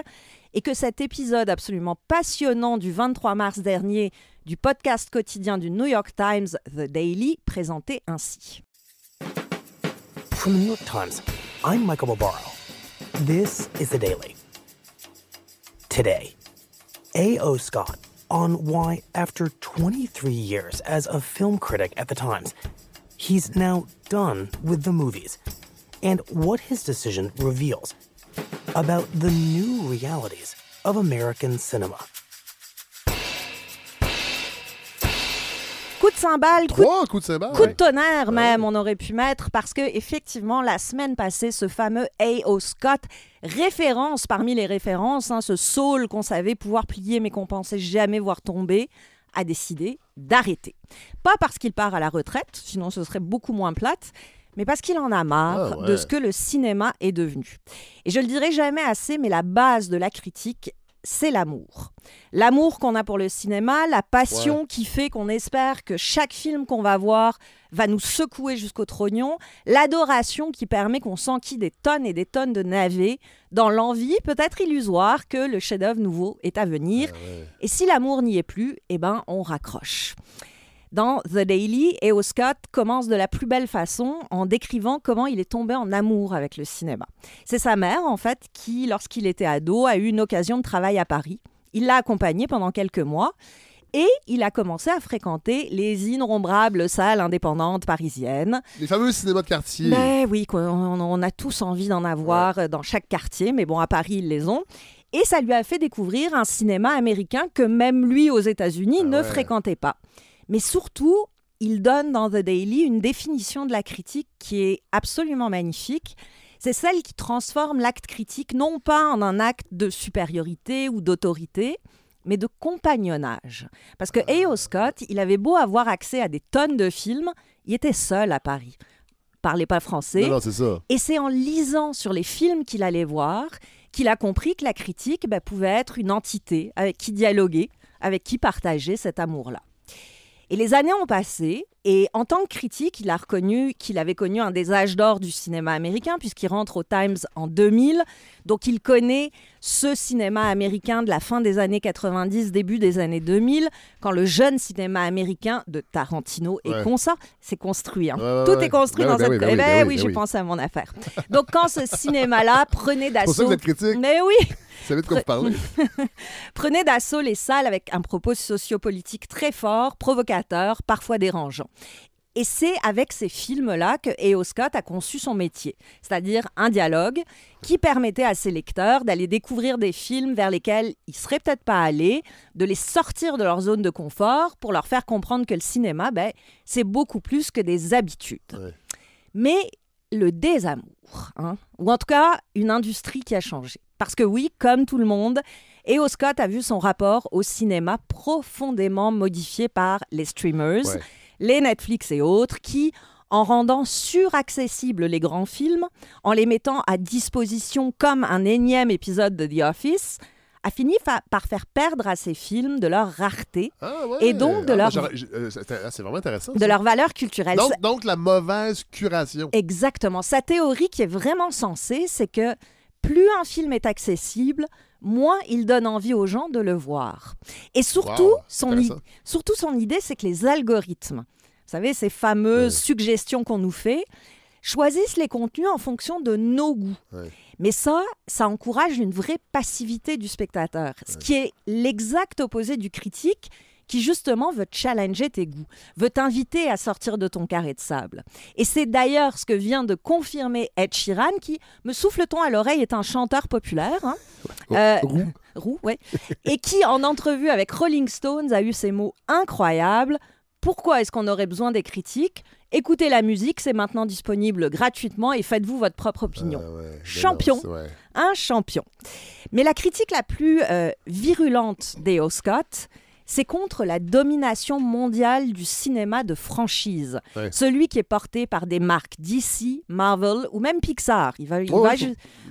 et que cet épisode absolument passionnant du 23 mars dernier du podcast quotidien du New York Times, The Daily, présentait ainsi. From the New York Times, I'm Michael Barbaro. This is The Daily. Today, A.O. Scott on why, after 23 years as a film critic at The Times, he's now done with the movies, and what his decision reveals about the new realities of American cinema. Coup de cymbale, coup de Trois coups de cymbale. Coup de tonnerre même, on aurait pu mettre, parce que effectivement, la semaine passée, ce fameux A.O. Scott, référence parmi les références, hein, ce saule qu'on savait pouvoir plier mais qu'on pensait jamais voir tomber, a décidé d'arrêter. Pas parce qu'il part à la retraite, sinon ce serait beaucoup moins plate, mais parce qu'il en a marre Ah ouais. de ce que le cinéma est devenu. Et je le dirai jamais assez, mais la base de la critique, c'est l'amour. L'amour qu'on a pour le cinéma, la passion qui fait qu'on espère que chaque film qu'on va voir va nous secouer jusqu'au trognon, l'adoration qui permet qu'on s'enquille des tonnes et des tonnes de navets dans l'envie, peut-être illusoire, que le chef-d'œuvre nouveau est à venir. Et si l'amour n'y est plus, eh ben, on raccroche. Dans The Daily, E.O. Scott commence de la plus belle façon en décrivant comment il est tombé en amour avec le cinéma. C'est sa mère, en fait, qui, lorsqu'il était ado, a eu une occasion de travail à Paris. Il l'a accompagné pendant quelques mois et il a commencé à fréquenter les innombrables salles indépendantes parisiennes. Les fameux cinémas de quartier. Ben oui, on, a tous envie d'en avoir dans chaque quartier, mais bon, à Paris, ils les ont. Et ça lui a fait découvrir un cinéma américain que même lui, aux États-Unis, ne Ah ouais. fréquentait pas. Mais surtout, il donne dans The Daily une définition de la critique qui est absolument magnifique. C'est celle qui transforme l'acte critique non pas en un acte de supériorité ou d'autorité, mais de compagnonnage. Parce que A.O. Scott, il avait beau avoir accès à des tonnes de films, il était seul à Paris. Parlait pas français. Non, non, c'est ça. Et c'est en lisant sur les films qu'il allait voir qu'il a compris que la critique ben, pouvait être une entité avec qui dialoguer, avec qui partager cet amour-là. Et les années ont passé, et en tant que critique, il a reconnu qu'il avait connu un des âges d'or du cinéma américain, puisqu'il rentre au Times en 2000. Donc il connaît ce cinéma américain de la fin des années 90, début des années 2000, quand le jeune cinéma américain de Tarantino Ouais. est conça. C'est construit. hein. Ouais, Tout ouais. est construit Ben dans ben cette... oui, ben Eh oui, ben oui, oui, ben j'ai oui. pensé à mon affaire. Donc quand ce cinéma-là prenait d'assaut... vous êtes critique. Mais oui Vous savez de quoi vous parlez. prenait d'assaut les salles avec un propos sociopolitique très fort, provocateur, parfois dérangeant. Et c'est avec ces films-là que E.O. Scott a conçu son métier, c'est-à-dire un dialogue qui permettait à ses lecteurs d'aller découvrir des films vers lesquels ils seraient peut-être pas allés, de les sortir de leur zone de confort pour leur faire comprendre que le cinéma, ben, c'est beaucoup plus que des habitudes. Mais le désamour, hein, ou en tout cas une industrie qui a changé. Parce que oui, comme tout le monde, E.O. Scott a vu son rapport au cinéma profondément modifié par les streamers, Ouais. Les Netflix et autres, qui, en rendant suraccessibles les grands films, en les mettant à disposition comme un énième épisode de The Office, a fini fa- par faire perdre à ces films de leur rareté Ah ouais. et donc de Ah, leur, euh, c'est c'est vraiment intéressant. de ça. leur valeur culturelle. Donc, donc, la mauvaise curation. Exactement. Sa théorie qui est vraiment sensée, c'est que plus un film est accessible, moins il donne envie aux gens de le voir. Et surtout, Wow, son, surtout son idée, c'est que les algorithmes, vous savez, ces fameuses suggestions qu'on nous fait, choisissent les contenus en fonction de nos goûts. Mais ça, ça encourage une vraie passivité du spectateur, ce qui est l'exact opposé du critique qui justement veut challenger tes goûts, veut t'inviter à sortir de ton carré de sable. Et c'est d'ailleurs ce que vient de confirmer Ed Sheeran, qui, me souffle-t-on à l'oreille, est un chanteur populaire. hein. Euh, Roux. Roux, ouais. Et qui, en entrevue avec Rolling Stones, a eu ces mots incroyables. Pourquoi est-ce qu'on aurait besoin des critiques? Écoutez la musique, c'est maintenant disponible gratuitement et faites-vous votre propre opinion. Ah ouais, Champion. ouais. Un champion. Mais la critique la plus euh, virulente d'E.O. Scott, c'est contre la domination mondiale du cinéma de franchise. Ouais. Celui qui est porté par des marques DC, Marvel ou même Pixar. Il va, il Ouais,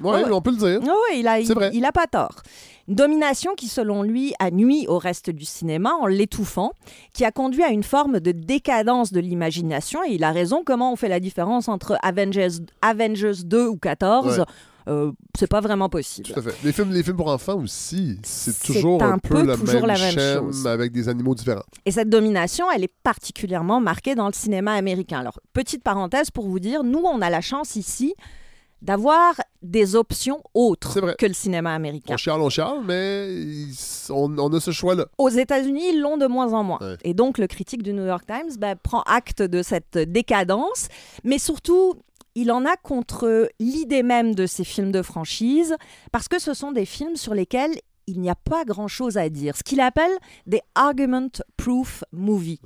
va Ouais, on peut le dire. Il a, il, vrai. il a pas tort. Une domination qui, selon lui, a nuit au reste du cinéma en l'étouffant, qui a conduit à une forme de décadence de l'imagination. Et il a raison, comment on fait la différence entre Avengers, Avengers 2 ou 14 Ouais. Euh, C'est pas vraiment possible. Tout à fait. Les films, les films pour enfants aussi, c'est toujours un, un peu, peu le toujours même la même chose. avec des animaux différents. Et cette domination, elle est particulièrement marquée dans le cinéma américain. Alors, petite parenthèse pour vous dire, nous, on a la chance ici d'avoir des options autres que le cinéma américain. On chiale, on chiale, mais on, on a ce choix-là. Aux États-Unis, ils l'ont de moins en moins. Et donc, le critique du New York Times ben, prend acte de cette décadence, mais surtout, il en a contre l'idée même de ces films de franchise, parce que ce sont des films sur lesquels il n'y a pas grand-chose à dire. Ce qu'il appelle des argument-proof movies.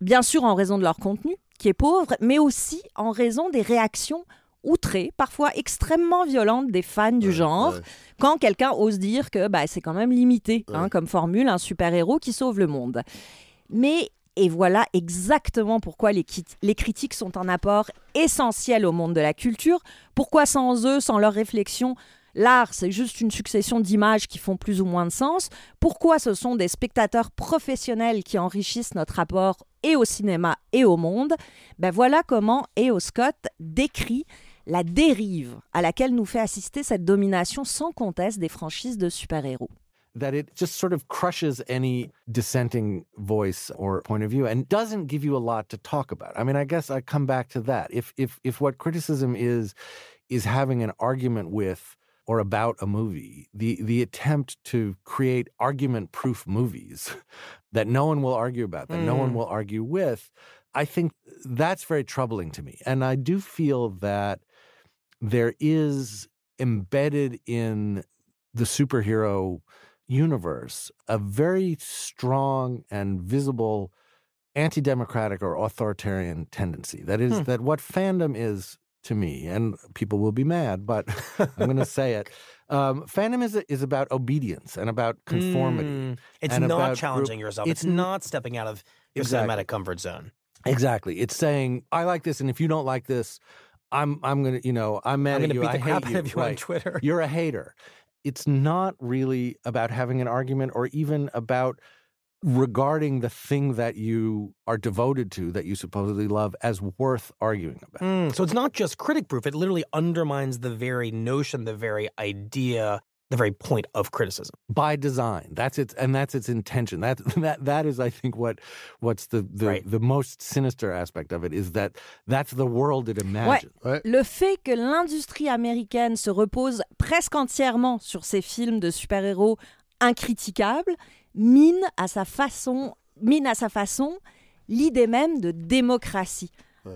Bien sûr, en raison de leur contenu, qui est pauvre, mais aussi en raison des réactions outrée, parfois extrêmement violente des fans du genre, quand quelqu'un ose dire que bah, c'est quand même limité hein, comme formule, un super-héros qui sauve le monde. Mais, et voilà exactement pourquoi les, critiques sont un apport essentiel au monde de la culture. Pourquoi sans eux, sans leurs réflexions, l'art, c'est juste une succession d'images qui font plus ou moins de sens? Pourquoi ce sont des spectateurs professionnels qui enrichissent notre rapport et au cinéma et au monde? Ben Voilà comment E.O. Scott décrit la dérive à laquelle nous fait assister cette domination sans conteste des franchises de super-héros. That it just sort of crushes any dissenting voice or point of view and doesn't give you a lot to talk about. I mean, I guess I come back to that. If if if what criticism is is having an argument with or about a movie, the the attempt to create argument-proof movies that no one will argue about, that no one Mm. will argue with, I think that's very troubling to me. And I do feel that there is embedded in the superhero universe a very strong and visible anti-democratic or authoritarian tendency that is Hmm. that what fandom is to me and people will be mad but i'm going to say it um, fandom is is about obedience and about conformity Mm. It's and not about group- challenging yourself. It's, n- not stepping out of your Exactly. cinematic comfort zone. Exactly. It's saying I like this, and if you don't like this, I'm I'm gonna you know I'm mad I'm at gonna you. beat I the hate crap out you. of you on Twitter. You're a hater. It's not really about having an argument or even about regarding the thing that you are devoted to that you supposedly love as worth arguing about. Mm, so it's not just critic proof, it literally undermines the very notion, the very idea, the very point of criticism. by design. That's its and that's its intention. That that that is, I think, what what's the the, the most sinister aspect of it is that that's the world it Ouais. imagines. Le fait que l'industrie américaine se repose presque entièrement sur ces films de super-héros incriticables mine à sa façon, mine à sa façon l'idée même de démocratie.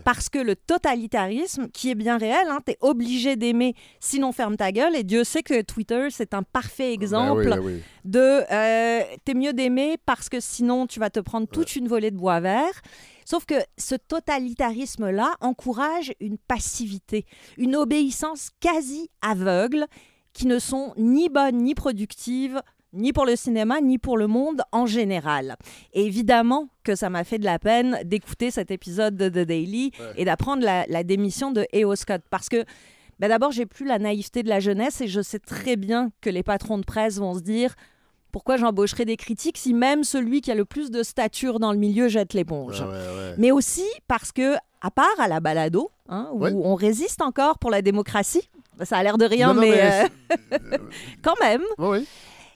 Parce que le totalitarisme, qui est bien réel, hein, tu es obligé d'aimer, sinon ferme ta gueule. Et Dieu sait que Twitter, c'est un parfait exemple ben oui. de euh, t'es mieux d'aimer parce que sinon tu vas te prendre toute une volée de bois vert. Sauf que ce totalitarisme-là encourage une passivité, une obéissance quasi aveugle qui ne sont ni bonnes ni productives ni pour le cinéma, ni pour le monde en général. Et évidemment que ça m'a fait de la peine d'écouter cet épisode de The Daily et d'apprendre la, la démission de E.O. Scott. Parce que ben d'abord, j'ai plus la naïveté de la jeunesse et je sais très bien que les patrons de presse vont se dire pourquoi j'embaucherai des critiques si même celui qui a le plus de stature dans le milieu jette l'éponge? Ouais, ouais, ouais. Mais aussi parce que, à part à la balado, hein, où on résiste encore pour la démocratie, ça a l'air de rien, Non, non, mais, mais euh, quand même, oui.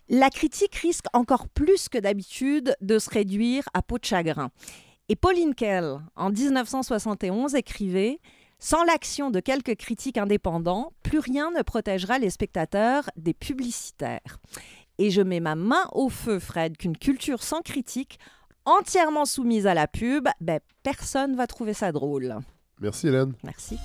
La critique risque encore plus que d'habitude de se réduire à peau de chagrin. Et Pauline Kael, en 1971, écrivait Sans l'action de quelques critiques indépendants, plus rien ne protégera les spectateurs des publicitaires. Et je mets ma main au feu, Fred, qu'une culture sans critique, entièrement soumise à la pub, ben, personne va trouver ça drôle. Merci, Hélène. Merci.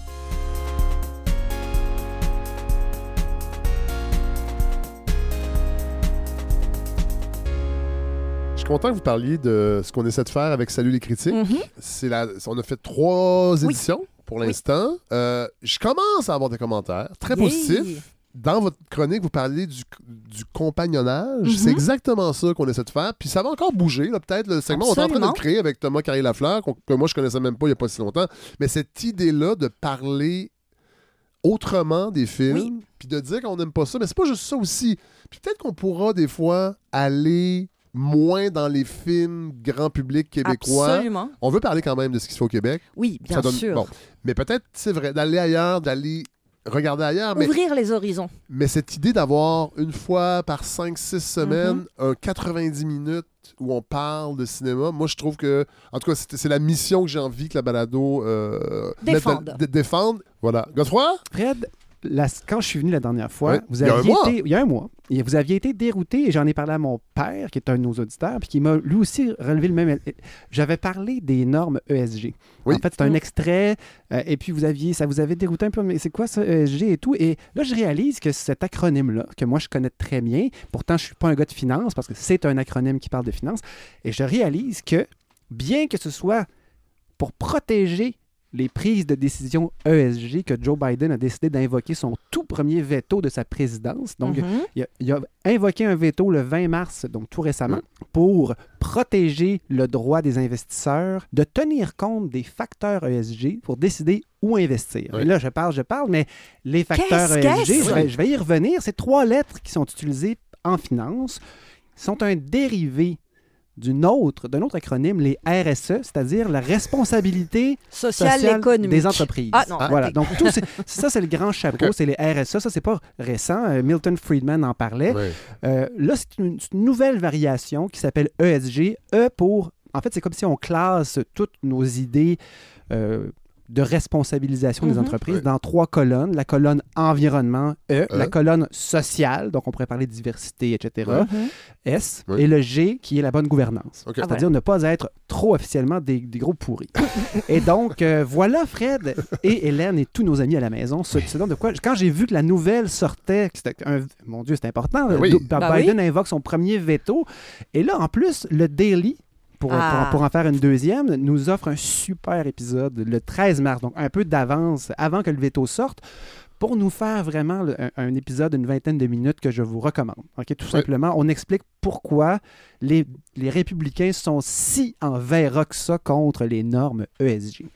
Content que vous parliez de ce qu'on essaie de faire avec Salut les critiques. C'est la, on a fait trois Oui. éditions pour l'instant. Euh, je commence à avoir des commentaires très positifs. Dans votre chronique, vous parlez du, du compagnonnage. Mhm. C'est exactement ça qu'on essaie de faire. Puis ça va encore bouger, peut-être. Le segment, on est en train de Absolument. le créer avec Thomas Carré-Lafleur, qu'on- que moi, je connaissais même pas il n'y a pas si longtemps. Mais cette idée-là de parler autrement des films, puis de dire qu'on n'aime pas ça, mais c'est pas juste ça aussi. Puis peut-être qu'on pourra des fois aller moins dans les films grand public québécois. Absolument. On veut parler quand même de ce qui se fait au Québec. Oui, bien Ça donne- sûr. bon. Mais peut-être, c'est vrai, d'aller ailleurs, d'aller regarder ailleurs. Mais, Ouvrir les horizons. mais cette idée d'avoir une fois par 5-6 semaines Mhm. un 90 minutes où on parle de cinéma, moi je trouve que, en tout cas, c'est la mission que j'ai envie que la balado euh, mette Défende. défende. Voilà. Godefroy? Fred, la- quand je suis venu la dernière fois, Ouais, vous il y a un aviez mois. été, il y a un mois, et vous aviez été dérouté, et j'en ai parlé à mon père, qui est un de nos auditeurs, puis qui m'a lui aussi relevé le même. J'avais parlé des normes ESG. Oui. En fait, c'est un Mm. extrait, euh, et puis vous aviez, ça vous avait dérouté un peu, mais c'est quoi ça, ESG et tout? Et là, je réalise que cet acronyme-là, que moi je connais très bien, pourtant je suis pas un gars de finance, parce que c'est un acronyme qui parle de finance, et je réalise que, bien que ce soit pour protéger les prises de décision ESG que Joe Biden a décidé d'invoquer son tout premier veto de sa présidence. Donc, Mhm. il, a, il a invoqué un veto le 20 mars, donc tout récemment, pour protéger le droit des investisseurs de tenir compte des facteurs ESG pour décider où investir. Oui. Et là, je parle, je parle, mais les facteurs ESG, je vais, je vais y revenir. Ces trois lettres qui sont utilisées en finance sont un dérivé d'une autre, d'un autre acronyme, les RSE, c'est-à-dire la responsabilité Social, sociale économique. des entreprises. Ah, non, voilà. arrêtez. Donc, tout ça, c'est le grand chapeau, c'est les RSE. Ça, c'est pas récent. Euh, Milton Friedman en parlait. Euh, là, c'est une, c'est une nouvelle variation qui s'appelle ESG. E pour. En fait, c'est comme si on classe toutes nos idées euh, de responsabilisation des Mhm. entreprises Ouais. dans trois colonnes. La colonne environnement, E. E. La colonne sociale, donc on pourrait parler de diversité, etc. Ouais. S. Oui. Et le G, qui est la bonne gouvernance. C'est-à-dire ne pas être trop officiellement des, des gros pourris. et donc, euh, voilà Fred et Hélène et tous nos amis à la maison. Ce, ce dont de quoi, quand j'ai vu que la nouvelle sortait, un- mon Dieu, c'est important, Ben oui. Do- Ben Biden invoque son premier veto. Et là, en plus, le Daily, pour, Ah. pour, pour en faire une deuxième, nous offre un super épisode le 13 mars, donc un peu d'avance, avant que le veto sorte, pour nous faire vraiment le- un, un épisode d'une vingtaine de minutes que je vous recommande. Ok, Tout simplement, on explique pourquoi les, les républicains sont si en verra que ça contre les normes ESG. Et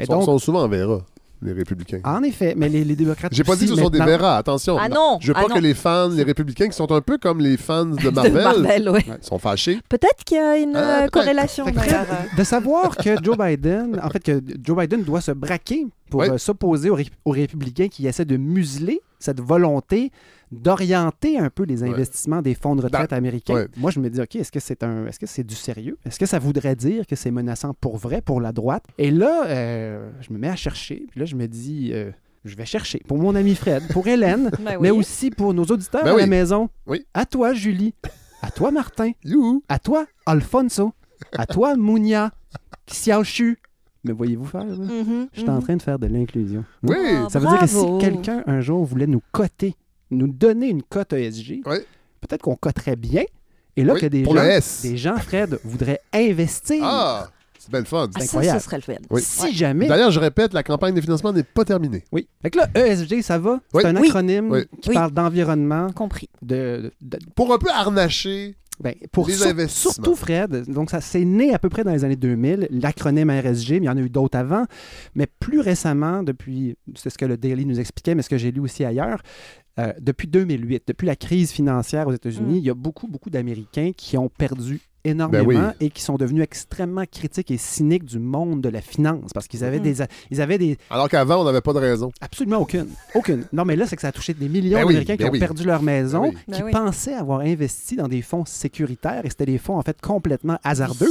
Ils sont, donc, sont souvent en Vera, les républicains. en effet, mais les, les démocrates. J'ai pas dit que ce sont des Vera, attention. Ah non, Je veux ah pas non. que les fans, les républicains qui sont un peu comme les fans de Marvel, De Marvel, sont fâchés. Peut-être qu'il y a une Ah, euh, corrélation Fait. Fred, de savoir que Joe Biden, en fait, que Joe Biden doit se braquer pour euh, s'opposer aux, ré- aux républicains qui essaient de museler cette volonté d'orienter un peu les Ouais. investissements des fonds de retraite Dans- américains. ouais. Moi, je me dis, OK, est-ce que c'est un, est-ce que c'est du sérieux? Est-ce que ça voudrait dire que c'est menaçant pour vrai, pour la droite? Et là, euh, je me mets à chercher, puis là, je me dis, euh, je vais chercher pour mon ami Fred, pour Hélène, Ben mais aussi pour nos auditeurs Ben à la maison. Oui. À toi, Julie. À toi, Martin. Youhou! À toi, Alfonso. À toi, Mounia. Xiaoxu. Me voyez-vous faire? là? Mhm, Je suis en mhm. train de faire de l'inclusion. Oui! Ah, Ça veut dire que si quelqu'un un jour voulait nous coter, nous donner une cote ESG, Oui. peut-être qu'on coterait bien. Et là, Oui, que des gens, des gens, Fred, voudraient investir. Ah! C'est bien le fun. Ah, ça, incroyable. ce serait le fun. Oui. Si jamais. D'ailleurs, je répète, la campagne de financement n'est pas terminée. Oui. Fait que là, ESG, ça va? Oui. C'est un acronyme Oui. qui Oui. parle d'environnement, Compris. de, de- Pour un peu harnacher Ben, pour Les sur- investissements. surtout Fred, donc ça c'est né à peu près dans les années 2000, l'acronyme RSG, mais il y en a eu d'autres avant, mais plus récemment, depuis, c'est ce que le Daily nous expliquait, mais ce que j'ai lu aussi ailleurs, euh, depuis 2008, depuis la crise financière aux États-Unis, Mm. il y a beaucoup, beaucoup d'Américains qui ont perdu énormément Ben oui. et qui sont devenus extrêmement critiques et cyniques du monde de la finance parce qu'ils avaient, Mm. des, ils avaient des, Alors qu'avant, on n'avait pas de raison. Absolument aucune. Aucune. Non, mais là, c'est que ça a touché des millions Ben oui, d'Américains qui ben ont oui. perdu leur maison, Ben qui Ben oui. pensaient avoir investi dans des fonds sécuritaires et c'était des fonds, en fait, complètement hasardeux.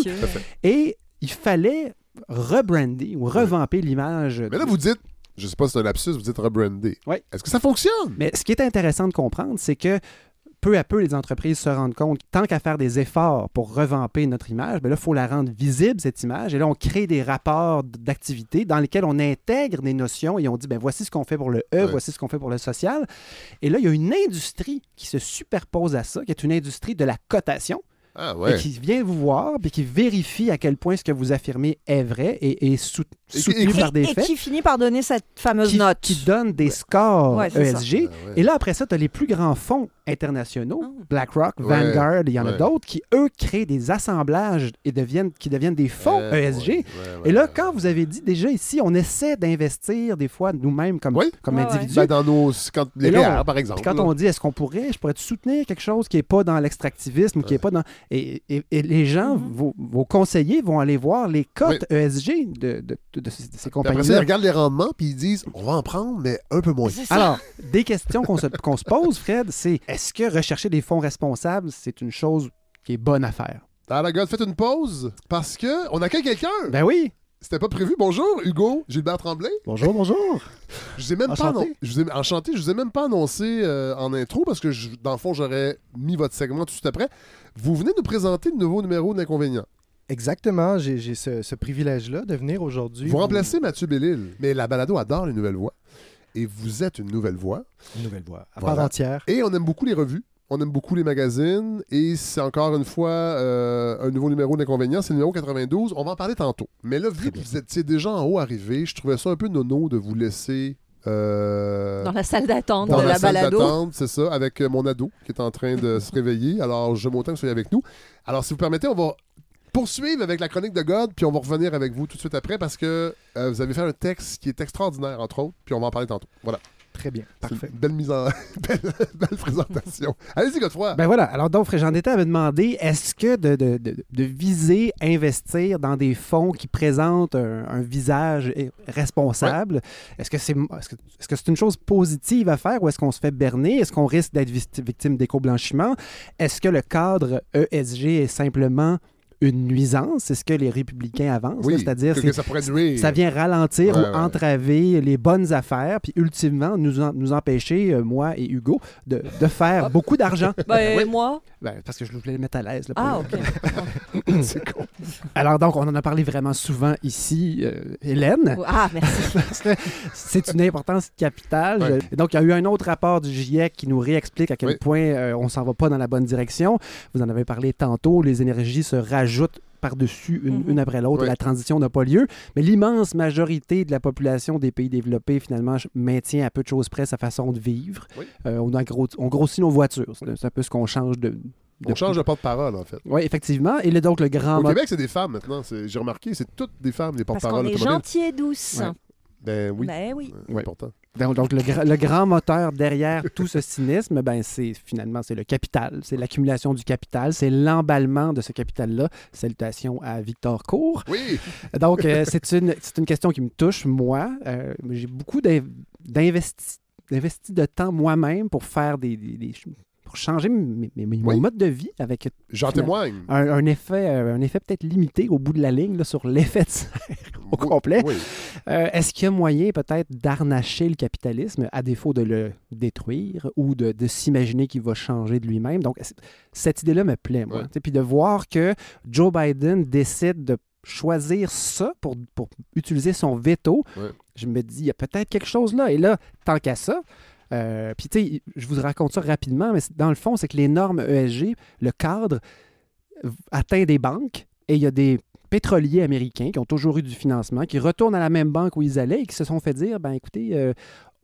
Et il fallait rebrander ou revamper l'image. Mais là, vous dites, je sais pas si c'est un lapsus, vous dites rebrander. Oui. Est-ce que ça fonctionne? Mais ce qui est intéressant de comprendre, c'est que peu à peu, les entreprises se rendent compte tant qu'à faire des efforts pour revamper notre image, ben là, il faut la rendre visible, cette image. Et là, on crée des rapports d'activité dans lesquels on intègre des notions et on dit, ben voici ce qu'on fait pour le E, Ouais. voici ce qu'on fait pour le social. Et là, il y a une industrie qui se superpose à ça, qui est une industrie de la cotation. Ah Et qui vient vous voir, puis qui vérifie à quel point ce que vous affirmez est vrai et est Et soutenu et par des Et faits qui finit par donner cette fameuse qui, note. qui donne des scores Ouais, c'est ça. ESG. Ah ouais. Et là, après ça, tu as les plus grands fonds internationaux, Oh. BlackRock, Ouais, Vanguard, il y en a d'autres, qui, eux, créent des assemblages et deviennent, qui deviennent des fonds Euh, ESG. ouais, ouais, Et là, ouais. quand vous avez dit, déjà ici, on essaie d'investir des fois nous-mêmes comme, Oui. comme Ouais, ouais. individus. Ben, dans nos. Quand, les Et là, on- par exemple. Quand là. on dit est-ce qu'on pourrait, je pourrais te soutenir quelque chose qui n'est pas dans l'extractivisme qui n'est pas dans. Et, et- et les gens, Mhm. vos, vos conseillers vont aller voir les cotes ESG de, de- de- de ces, de ces Puis après ça, ils regardent les rendements puis ils disent on va en prendre, mais un peu moins. Alors, des questions qu'on se, qu'on se pose, Fred, c'est est-ce que rechercher des fonds responsables, c'est une chose qui est bonne à faire? Dans la gueule, faites une pause parce que on accueille quelqu'un. Ben oui! C'était pas prévu. Bonjour, Hugo, Gilbert Tremblay. Bonjour, bonjour. Je vous ai même Enchanté. pas je vous ai... enchanté. Je vous ai même pas annoncé euh, en intro parce que je- dans le fond j'aurais mis votre segment tout de suite après. Vous venez nous présenter le nouveau numéro d'inconvénient. Exactement, j'ai ce, ce privilège-là de venir aujourd'hui. Vous remplacez Mathieu Bellil, mais la balado adore les nouvelles voix et vous êtes une nouvelle voix. Une nouvelle voix, à Voilà. part entière. Et on aime beaucoup les revues. on aime beaucoup les magazines et c'est encore une fois euh, un nouveau numéro d'inconvénient, c'est le numéro 92. On va en parler tantôt. Mais là, vu que vous étiez déjà en haut arrivé, je trouvais ça un peu nono de vous laisser. euh, Dans la salle d'attente dans de la, la salle balado. d'attente, c'est ça, avec mon ado qui est en train de se réveiller. Alors, j'aime autant que vous soyez avec nous. Alors, si vous permettez, on va poursuivre avec la chronique de God, puis on va revenir avec vous tout de suite après parce que euh, vous avez fait un texte qui est extraordinaire, entre autres, puis on va en parler tantôt. Voilà. Très bien, parfait. Belle mise en... belle, belle présentation. Allez-y, Godefroy. Ben voilà. Alors, donc, étais à me demander est-ce que de, de- de- de viser investir dans des fonds qui présentent un, un visage responsable, est-ce que c'est que c'est une chose positive à faire ou est-ce qu'on se fait berner? Est-ce qu'on risque d'être vict- victime d'éco-blanchiment? Est-ce que le cadre ESG est simplement une nuisance, c'est ce que les républicains avancent, Oui, c'est-à-dire que- que ça pourrait nuire. ça vient ralentir Ouais, ou ouais. entraver les bonnes affaires, puis ultimement nous, en- nous empêcher, euh, moi et Hugo, de, de faire beaucoup d'argent. Ben, Oui. moi? Ben, parce que je voulais le mettre à l'aise. Ah, OK. C'est con. Alors donc, on en a parlé vraiment souvent ici, euh, Hélène. Ah, merci. C'est une importance capitale. Ouais. Je- Donc, il y a eu un autre rapport du GIEC qui nous réexplique à quel Oui. point euh, on s'en va pas dans la bonne direction. Vous en avez parlé tantôt, les énergies se rajoutent par-dessus une, Mhm. une après l'autre. Ouais. La transition n'a pas lieu. Mais l'immense majorité de la population des pays développés, finalement, maintient à peu de choses près sa façon de vivre. Oui. Euh, on, a gros- on grossit nos voitures. C'est un peu ce qu'on change de... On change de porte-parole, en fait. Oui, effectivement. Et là, donc, le grand... Au Québec, c'est des femmes maintenant. J'ai remarqué, c'est toutes des femmes, les Parce qu'on est automobiles. gentil et douce. Ouais. Ben oui. Ben oui. C'est Ouais. important. Donc, donc, le, gra- le grand moteur derrière tout ce cynisme, ben, c'est finalement c'est le capital, c'est l'accumulation du capital, c'est l'emballement de ce capital-là. Salutations à Victor Cour. Oui. Donc, euh, c'est une, c'est une question qui me touche, moi. Euh, J'ai beaucoup d'in- d'investi d'investi de temps moi-même pour faire des, des- des ch- pour changer mon mode de vie avec J'en finalement, témoigne. un, un effet, euh, un effet peut-être limité au bout de la ligne là, sur l'effet de serre au complet. Oui. Euh, Est-ce qu'il y a moyen peut-être d'arnacher le capitalisme à défaut de le détruire ou de, de s'imaginer qu'il va changer de lui-même? Donc, cette idée-là me plaît, moi. Ouais. Puis de voir que Joe Biden décide de choisir ça pour, pour utiliser son veto, Ouais. je me dis, il y a peut-être quelque chose là. Et là, tant qu'à ça, euh, puis tu sais, je vous raconte ça rapidement, mais dans le fond, c'est que les normes ESG, le cadre, atteint des banques et il y a des pétroliers américains qui ont toujours eu du financement, qui retournent à la même banque où ils allaient et qui se sont fait dire, ben écoutez, euh,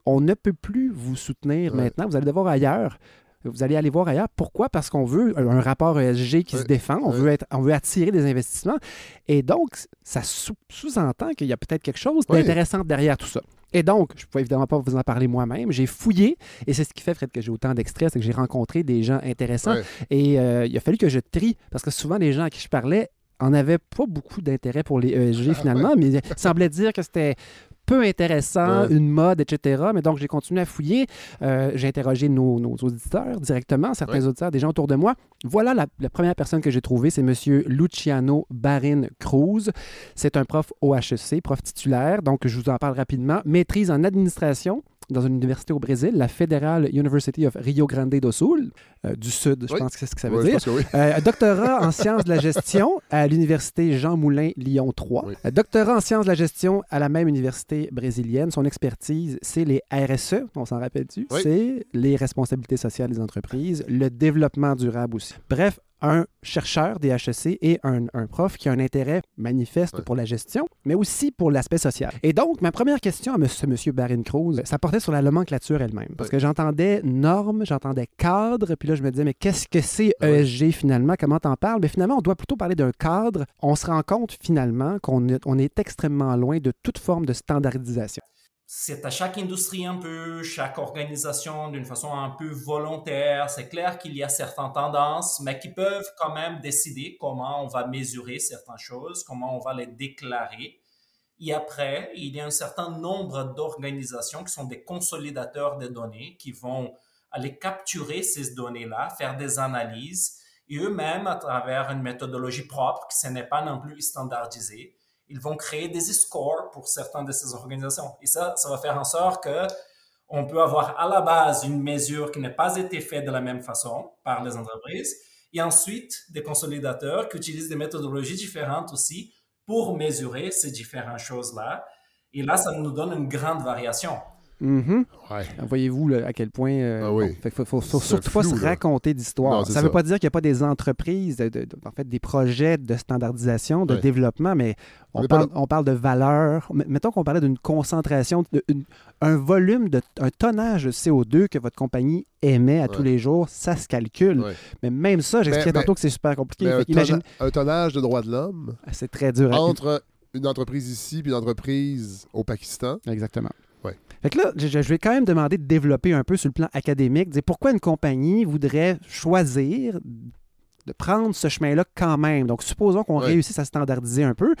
on ne peut plus vous soutenir Ouais. maintenant, vous allez devoir ailleurs. Vous allez aller voir ailleurs. Pourquoi? Parce qu'on veut un rapport ESG qui se défend, on, veut être, on veut attirer des investissements. Et donc, ça sous- sous-entend qu'il y a peut-être quelque chose d'intéressant derrière tout ça. Et donc, je ne peux évidemment pas vous en parler moi-même. J'ai fouillé, et c'est ce qui fait, Fred, que j'ai autant d'extraits, c'est que j'ai rencontré des gens intéressants. Ouais. Et euh, il a fallu que je trie, parce que souvent, les gens à qui je parlais en avaient pas beaucoup d'intérêt pour les ESG finalement, mais ils semblaient dire que c'était peu intéressant, Ouais. une mode, etc. Mais donc, j'ai continué à fouiller. Euh, j'ai interrogé nos, nos auditeurs directement, certains Ouais. auditeurs, des gens autour de moi. Voilà la, la première personne que j'ai trouvée, c'est M. Luciano Barin Cruz. C'est un prof au HEC, prof titulaire. Donc, je vous en parle rapidement. Maîtrise en administration dans une université au Brésil, la Federal University of Rio Grande do Sul, euh, du Sud, je Oui. pense que c'est ce que ça veut dire. oui. Euh, doctorat en sciences de la gestion à l'université Jean Moulin Lyon 3. Oui. Un doctorat en sciences de la gestion à la même université brésilienne. Son expertise, c'est les RSE, on s'en rappelle-tu? C'est les responsabilités sociales des entreprises, le développement durable aussi. Bref, un chercheur des HEC et un, un prof qui a un intérêt manifeste Ouais. pour la gestion, mais aussi pour l'aspect social. Et donc, ma première question à M. monsieur Barin Cruz, ça portait sur la nomenclature elle-même. Parce Ouais. que j'entendais normes, j'entendais cadre, puis là, je me disais, mais qu'est-ce que c'est Ah ouais. ESG finalement? Comment t'en parles? Mais finalement, on doit plutôt parler d'un cadre. On se rend compte finalement qu'on est, on est extrêmement loin de toute forme de standardisation. C'est à chaque industrie un peu, chaque organisation d'une façon un peu volontaire. C'est clair qu'il y a certaines tendances, mais qui peuvent quand même décider comment on va mesurer certaines choses, comment on va les déclarer. Et après, il y a un certain nombre d'organisations qui sont des consolidateurs de données, qui vont aller capturer ces données-là, faire des analyses, et eux-mêmes, à travers une méthodologie propre, qui ce n'est pas non plus standardisée, ils vont créer des scores pour certaines de ces organisations. Et ça, ça va faire en sorte que on peut avoir à la base une mesure qui n'a pas été faite de la même façon par les entreprises, et ensuite des consolidateurs qui utilisent des méthodologies différentes aussi pour mesurer ces différentes choses-là. Et là, ça nous donne une grande variation. Voyez-vous à quel point. euh, Ah oui. bon, fait qu'il faut, faut- faut C'est surtout pas se là. raconter d'histoire. Ça ne veut pas dire qu'il n'y a pas des entreprises, de- de- de- en fait, des projets de standardisation, de Ouais. développement, mais On parle, on parle de valeur. Mettons qu'on parlait d'une concentration, de- une- un volume, de, un tonnage de CO2 que votre compagnie émet à tous les jours, ça se calcule. Ouais. Mais même ça, j'expliquais tantôt que c'est super compliqué. Un, tonna- un tonnage de droits de l'homme c'est très dur entre une entreprise ici puis une entreprise au Pakistan. Exactement. Ouais. Fait que là, je, je vais quand même demander de développer un peu sur le plan académique, dire pourquoi une compagnie voudrait choisir de prendre ce chemin-là quand même. Donc, supposons qu'on Ouais. réussisse à standardiser un peu,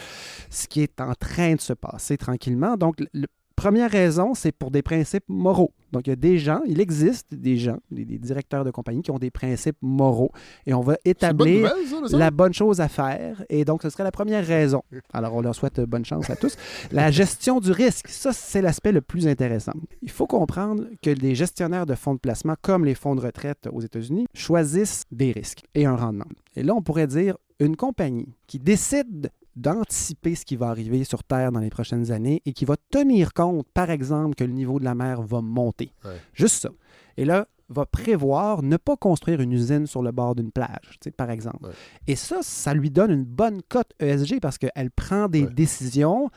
ce qui est en train de se passer tranquillement. Donc, la première raison, c'est pour des principes moraux. Donc, il y a des gens, il existe des gens, des, des directeurs de compagnie qui ont des principes moraux et on va bonne établir nouvelle, ça, la bonne chose à faire. Et donc, ce serait la première raison. Alors, on leur souhaite bonne chance à tous. La gestion du risque, ça, c'est l'aspect le plus intéressant. Il faut comprendre que les gestionnaires de fonds de placement, comme les fonds de retraite aux États-Unis, choisissent des risques et un rendement. Et là, on pourrait dire une compagnie qui décide d'anticiper ce qui va arriver sur Terre dans les prochaines années et qui va tenir compte, par exemple, que le niveau de la mer va monter. Ouais. Juste ça. Et là, va prévoir ne pas construire une usine sur le bord d'une plage, par exemple. Ouais. Et ça, ça lui donne une bonne cote ESG parce qu'elle prend des Ouais. décisions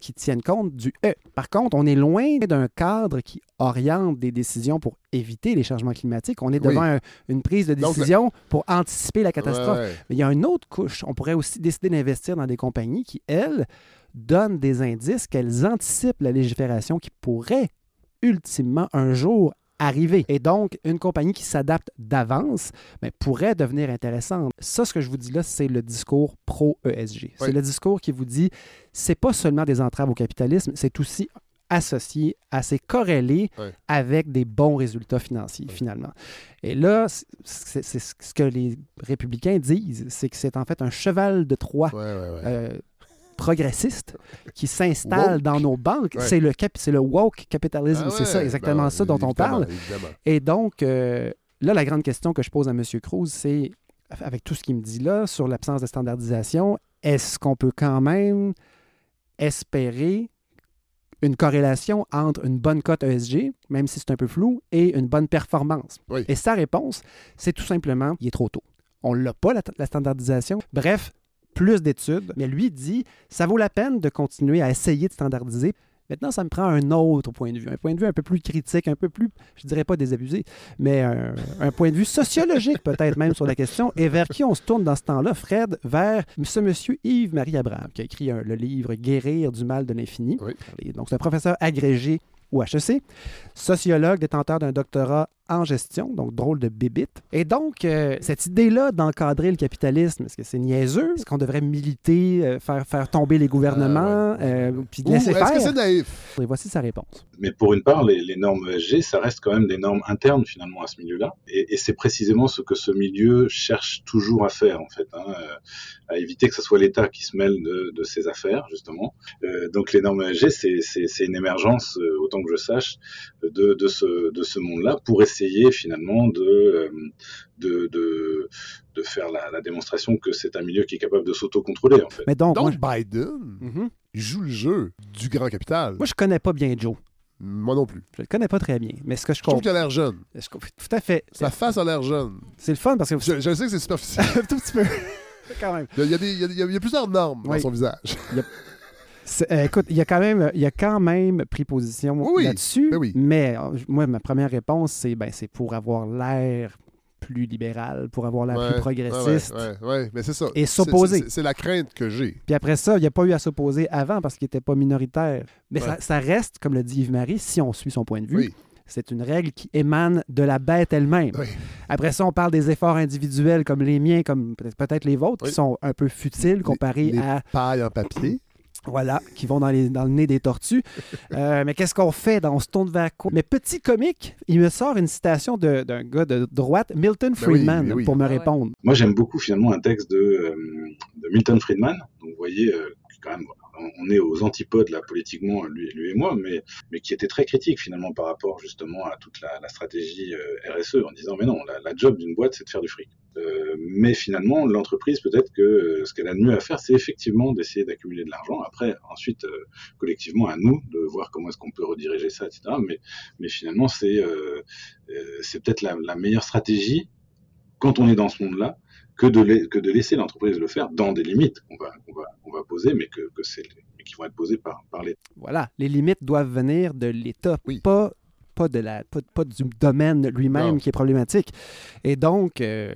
qui tiennent compte du E. Par contre, on est loin d'un cadre qui oriente des décisions pour éviter les changements climatiques. On est Oui. devant un- une prise de Donc, décision pour anticiper la catastrophe. Ouais. Mais il y a une autre couche. On pourrait aussi décider d'investir dans des compagnies qui, elles, donnent des indices qu'elles anticipent la légifération qui pourrait ultimement un jour arriver. Et donc, une compagnie qui s'adapte d'avance ben, pourrait devenir intéressante. Ça, ce que je vous dis là, c'est le discours pro-ESG. C'est le discours qui vous dit, c'est pas seulement des entraves au capitalisme, c'est aussi associé, assez corrélé avec des bons résultats financiers, finalement. Et là, c'est- ce que les républicains disent, c'est que c'est en fait un cheval de Troie euh, progressiste qui s'installe dans nos banques. Ouais. C'est le, cap- le woke capitalism, Ah c'est ça exactement ben, ça dont on parle. évidemment. Et donc, euh, là, la grande question que je pose à M. Cruz, c'est, avec tout ce qu'il me dit là sur l'absence de standardisation, est-ce qu'on peut quand même espérer une corrélation entre une bonne cote ESG, même si c'est un peu flou, et une bonne performance? Oui. Et sa réponse, c'est tout simplement, il est trop tôt. On l'a pas, la, la standardisation. Bref, plus d'études. Mais lui dit, ça vaut la peine de continuer à essayer de standardiser. Maintenant, ça me prend un autre point de vue, un point de vue un peu plus critique, un peu plus, je dirais pas désabusé, mais un, un point de vue sociologique peut-être même sur la question. Et vers qui on se tourne dans ce temps-là, Fred? Vers ce monsieur Yves-Marie Abraham, qui a écrit un- le livre Guérir du mal de l'infini. Donc, c'est un professeur agrégé au HEC, sociologue, détenteur d'un doctorat en gestion, donc drôle de bébite. Et donc, euh, cette idée-là d'encadrer le capitalisme, est-ce que c'est niaiseux? Est-ce qu'on devrait militer, euh, faire, faire tomber les gouvernements, euh, puis Ou laisser est-ce faire? que c'est naïf? Et voici sa réponse. Mais pour une part, les, les normes ESG, ça reste quand même des normes internes finalement à ce milieu-là. Et, et c'est précisément ce que ce milieu cherche toujours à faire en fait, hein, à éviter que ce soit l'État qui se mêle de, de ses affaires justement. Euh, donc les normes ESG, c'est- c'est c'est une émergence, autant que je sache, de, de ce, de ce monde-là pour essayer finalement de, euh, de, de, de faire la, la démonstration que c'est un milieu qui est capable de s'autocontrôler en fait. Mais donc, moi, Biden il joue le jeu du grand capital. Moi, je connais pas bien Joe. Moi non plus. Je le connais pas très bien. Mais ce que je Je trouve qu'il a l'air jeune. Tout à fait. Sa face a l'air jeune. C'est le fun parce que. Je, je sais que c'est superficiel. un tout petit peu. Quand même. Il y a, des- il y a il y a- plusieurs normes dans son visage. Il y a- C'est- euh, écoute, il y a quand même, il a quand même pris position Oui, là-dessus. ben oui. Mais euh, moi, ma première réponse, c'est ben, c'est pour avoir l'air plus libéral, pour avoir l'air Ouais, plus progressiste. Ouais, ouais, mais c'est ça. Et s'opposer. c'est- la crainte que j'ai. Puis après ça, il n'y a pas eu à s'opposer avant parce qu'il n'était pas minoritaire. Mais ça, ça reste, comme le dit Yves-Marie, si on suit son point de vue, Oui. c'est une règle qui émane de la bête elle-même. Oui. Après ça, on parle des efforts individuels comme les miens, comme peut-être les vôtres, Oui. qui sont un peu futiles comparés Les à pailles en papier. Voilà, qui vont dans, les, dans le nez des tortues. Euh, mais qu'est-ce qu'on fait? dans- On se tourne vers quoi? Mais petit comique, il me sort une citation de- d'un gars de droite, Milton Ben oui, Friedman, oui. pour me Ah répondre. Moi, j'aime beaucoup finalement un texte de, euh, de Milton Friedman. Donc, vous voyez, euh, quand même, on- est aux antipodes là politiquement, lui, lui et moi, mais, mais qui était très critique finalement par rapport justement à toute la, stratégie euh, RSE en disant mais non, la, la job d'une boîte, c'est de faire du fric. Euh, mais finalement, l'entreprise, peut-être que euh, ce qu'elle a de mieux à faire, c'est effectivement d'essayer d'accumuler de l'argent. Après, ensuite, collectivement, à nous de voir comment est-ce qu'on peut rediriger ça, etc. Mais, mais finalement, c'est peut-être la, la meilleure stratégie quand on est dans ce monde-là que de, la- que de laisser l'entreprise le faire dans des limites qu'on va, poser, mais, que, que c'est, mais qui vont être posées par, par l'État. Voilà, les limites doivent venir de l'État, pas, pas, de la, pas, pas du domaine lui-même qui est problématique. Et donc, euh,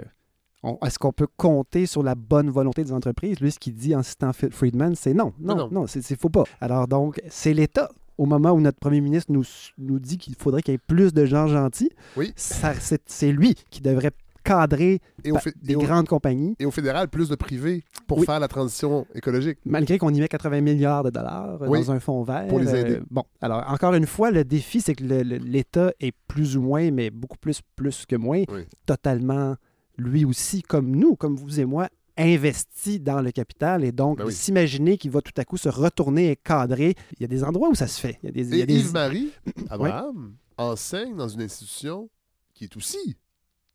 on- est-ce qu'on peut compter sur la bonne volonté des entreprises? Lui, ce qu'il dit en citant Friedman, c'est non, non, Non, non, c'est faut pas. Alors donc, c'est l'État. Au moment où notre premier ministre nous, nous dit qu'il faudrait qu'il y ait plus de gens gentils, Oui. c'est lui qui devrait cadrer Et des et au- grandes compagnies. Et au fédéral, plus de privé pour Oui. faire la transition écologique. Malgré qu'on y met 80 milliards de dollars euh, Oui, dans un fonds vert. pour les aider. euh, bon, alors encore une fois, le défi, c'est que l'État est plus ou moins, mais beaucoup plus, plus que moins, totalement, lui aussi, comme nous, comme vous et moi, investi dans le capital. Et donc, Ben oui. s'imaginer qu'il va tout à coup se retourner et cadrer, il y a des endroits où ça se fait. Il y a des, il y Et a des- Yves-Marie, Abraham, enseigne dans une institution qui est aussi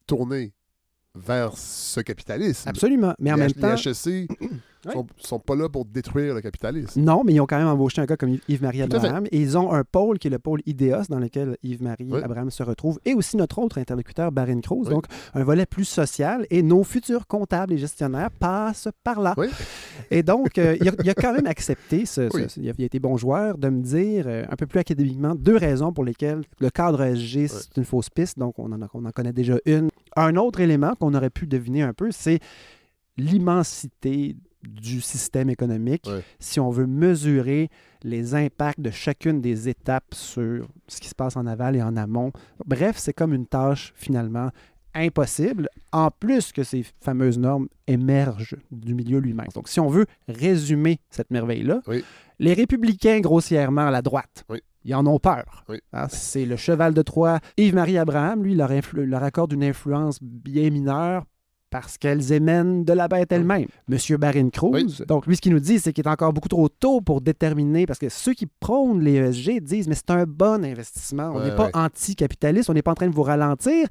tournée vers ce capitalisme. Absolument. Mais en Les même temps- HEC sont, sont pas là pour détruire le capitalisme. Non, mais ils ont quand même embauché un gars comme Yves-Marie. Abraham. Et ils ont un pôle qui est le pôle IDEOS dans lequel Yves-Marie Oui. Abraham se retrouve. Et aussi notre autre interlocuteur, Barine Cruz. Oui. Donc, un volet plus social. Et nos futurs comptables et gestionnaires passent par là. Et donc, euh, il, a, il a quand même accepté, ce- ce- Oui. il, a, il a été bon joueur, de me dire euh, un peu plus académiquement deux raisons pour lesquelles le cadre SG, c'est une fausse piste. Donc, on en, a- on en connaît déjà une. Un autre élément qu'on aurait pu deviner un peu, c'est l'immensité du système économique si on veut mesurer les impacts de chacune des étapes sur ce qui se passe en aval et en amont. Bref, c'est comme une tâche finalement impossible, en plus que ces fameuses normes émergent du milieu lui-même. Donc, si on veut résumer cette merveille-là, les républicains, grossièrement à la droite, ils en ont peur. Hein, c'est le cheval de Troie. Yves-Marie Abraham, lui, leur, leur accorde une influence bien mineure parce qu'elles émènent de la bête elle-même. Monsieur Barine Cruz, donc lui, ce qu'il nous dit, c'est qu'il est encore beaucoup trop tôt pour déterminer, parce que ceux qui prônent les ESG disent, mais c'est un bon investissement. On Ouais, n'est pas ouais. anticapitaliste, on n'est pas en train de vous ralentir.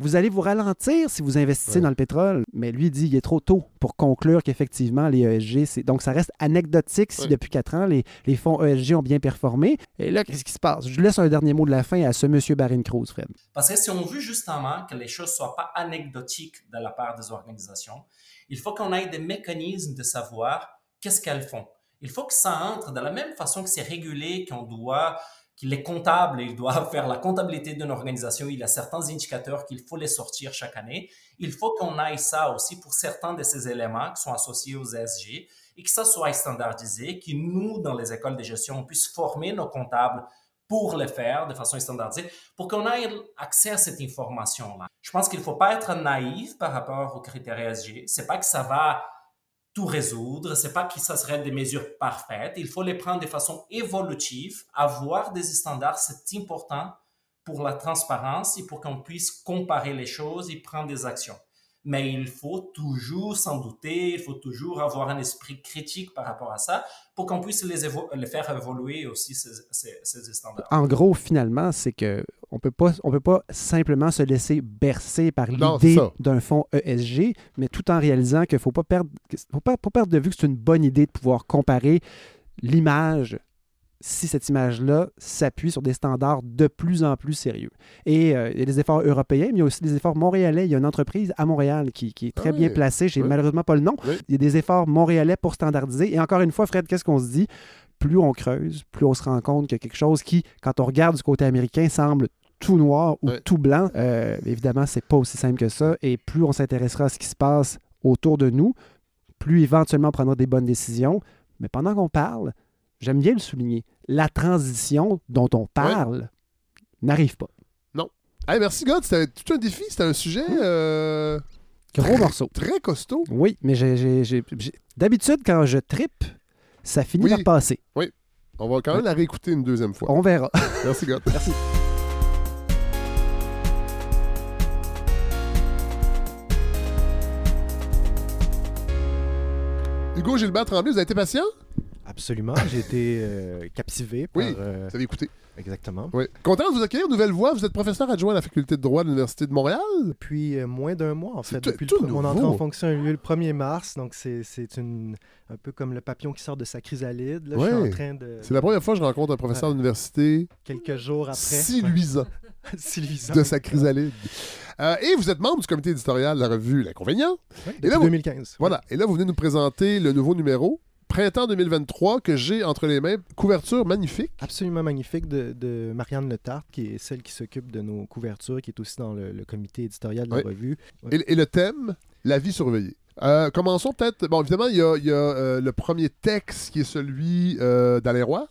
Vous allez vous ralentir si vous investissez dans le pétrole. Mais lui dit, il est trop tôt pour conclure qu'effectivement, les ESG, c'est... donc ça reste anecdotique si depuis quatre ans, les, les fonds ESG ont bien performé. Et là, qu'est-ce qui se passe? Je laisse un dernier mot de la fin à ce monsieur Barine Cruz, Fred. Parce que si on veut justement que les choses soient pas anecdotiques de la part des organisations, il faut qu'on ait des mécanismes de savoir qu'est-ce qu'elles font. Il faut que ça entre de la même façon que c'est régulé, qu'on doit, qu'il est comptable, il doit faire la comptabilité d'une organisation, il a certains indicateurs qu'il faut les sortir chaque année. Il faut qu'on aille ça aussi pour certains de ces éléments qui sont associés aux ESG et que ça soit standardisé, que nous, dans les écoles de gestion, on puisse former nos comptables pour le faire de façon standardisée, pour qu'on ait accès à cette information-là. Je pense qu'il ne faut pas être naïf par rapport aux critères ESG. C'est pas que ça va tout résoudre, c'est pas que ça serait des mesures parfaites. Il faut les prendre de façon évolutive. Avoir des standards, c'est important pour la transparence et pour qu'on puisse comparer les choses et prendre des actions. Mais il faut toujours s'en douter, il faut toujours avoir un esprit critique par rapport à ça pour qu'on puisse les, évo- les faire évoluer aussi ces, ces- ces standards. En gros, finalement, c'est que on peut pas, on peut pas simplement se laisser bercer par l'idée d'un fonds ESG, mais tout en réalisant qu'il faut pas perdre, faut pas, pas perdre de vue que c'est une bonne idée de pouvoir comparer l'image si cette image-là s'appuie sur des standards de plus en plus sérieux. Et euh, il y a des efforts européens, mais il y a aussi des efforts montréalais. Il y a une entreprise à Montréal qui, qui est très Ah bien placée. J'ai Oui. malheureusement pas le nom. Oui. Il y a des efforts montréalais pour standardiser. Et encore une fois, Fred, qu'est-ce qu'on se dit? Plus on creuse, plus on se rend compte qu'il y a quelque chose qui, quand on regarde du côté américain, semble tout noir ou tout blanc. Euh, évidemment, c'est pas aussi simple que ça. Et plus on s'intéressera à ce qui se passe autour de nous, plus éventuellement on prendra des bonnes décisions. Mais pendant qu'on parle, j'aime bien le souligner, la transition dont on parle n'arrive pas. Non. Hey, merci, God. C'était tout un défi. C'était un sujet. euh, Gros très- morceau. Très costaud. Oui, mais j'ai- d'habitude, quand je trippe, ça finit Oui. par passer. Oui. On va quand même la réécouter une deuxième fois. On verra. Merci, God. Merci. Hugo Gilbert Tremblay, vous avez été patient? Absolument. J'ai été euh, captivé par. Oui, euh, vous avez écouté. Exactement. Oui. Content de vous accueillir, Nouvelle Voix. Vous êtes professeur adjoint à la faculté de droit de l'Université de Montréal. Depuis euh, moins d'un mois, en fait. tout- Depuis le mon entrée en fonction a eu lieu le 1er mars. Donc, c'est une un peu comme le papillon qui sort de sa chrysalide. Là, Je suis Ouais. en train de. C'est la première fois que je rencontre un professeur Ouais. d'université Quelques jours après. si luisant Si luisant, de sa chrysalide. Euh, et vous êtes membre du comité éditorial de la revue L'Inconvénient. Ouais, Et là, vous- 2015. Voilà. Et là, vous venez nous présenter le nouveau numéro, Printemps 2023, que j'ai entre les mains. Couverture magnifique. Absolument magnifique de, de Marianne Letarte, qui est celle qui s'occupe de nos couvertures, qui est aussi dans le, le comité éditorial de la revue. Et, et le thème, la vie surveillée. Euh, commençons peut-être. Bon, évidemment, il y a, il y a, euh, le premier texte qui est celui euh, d'Alain Roy.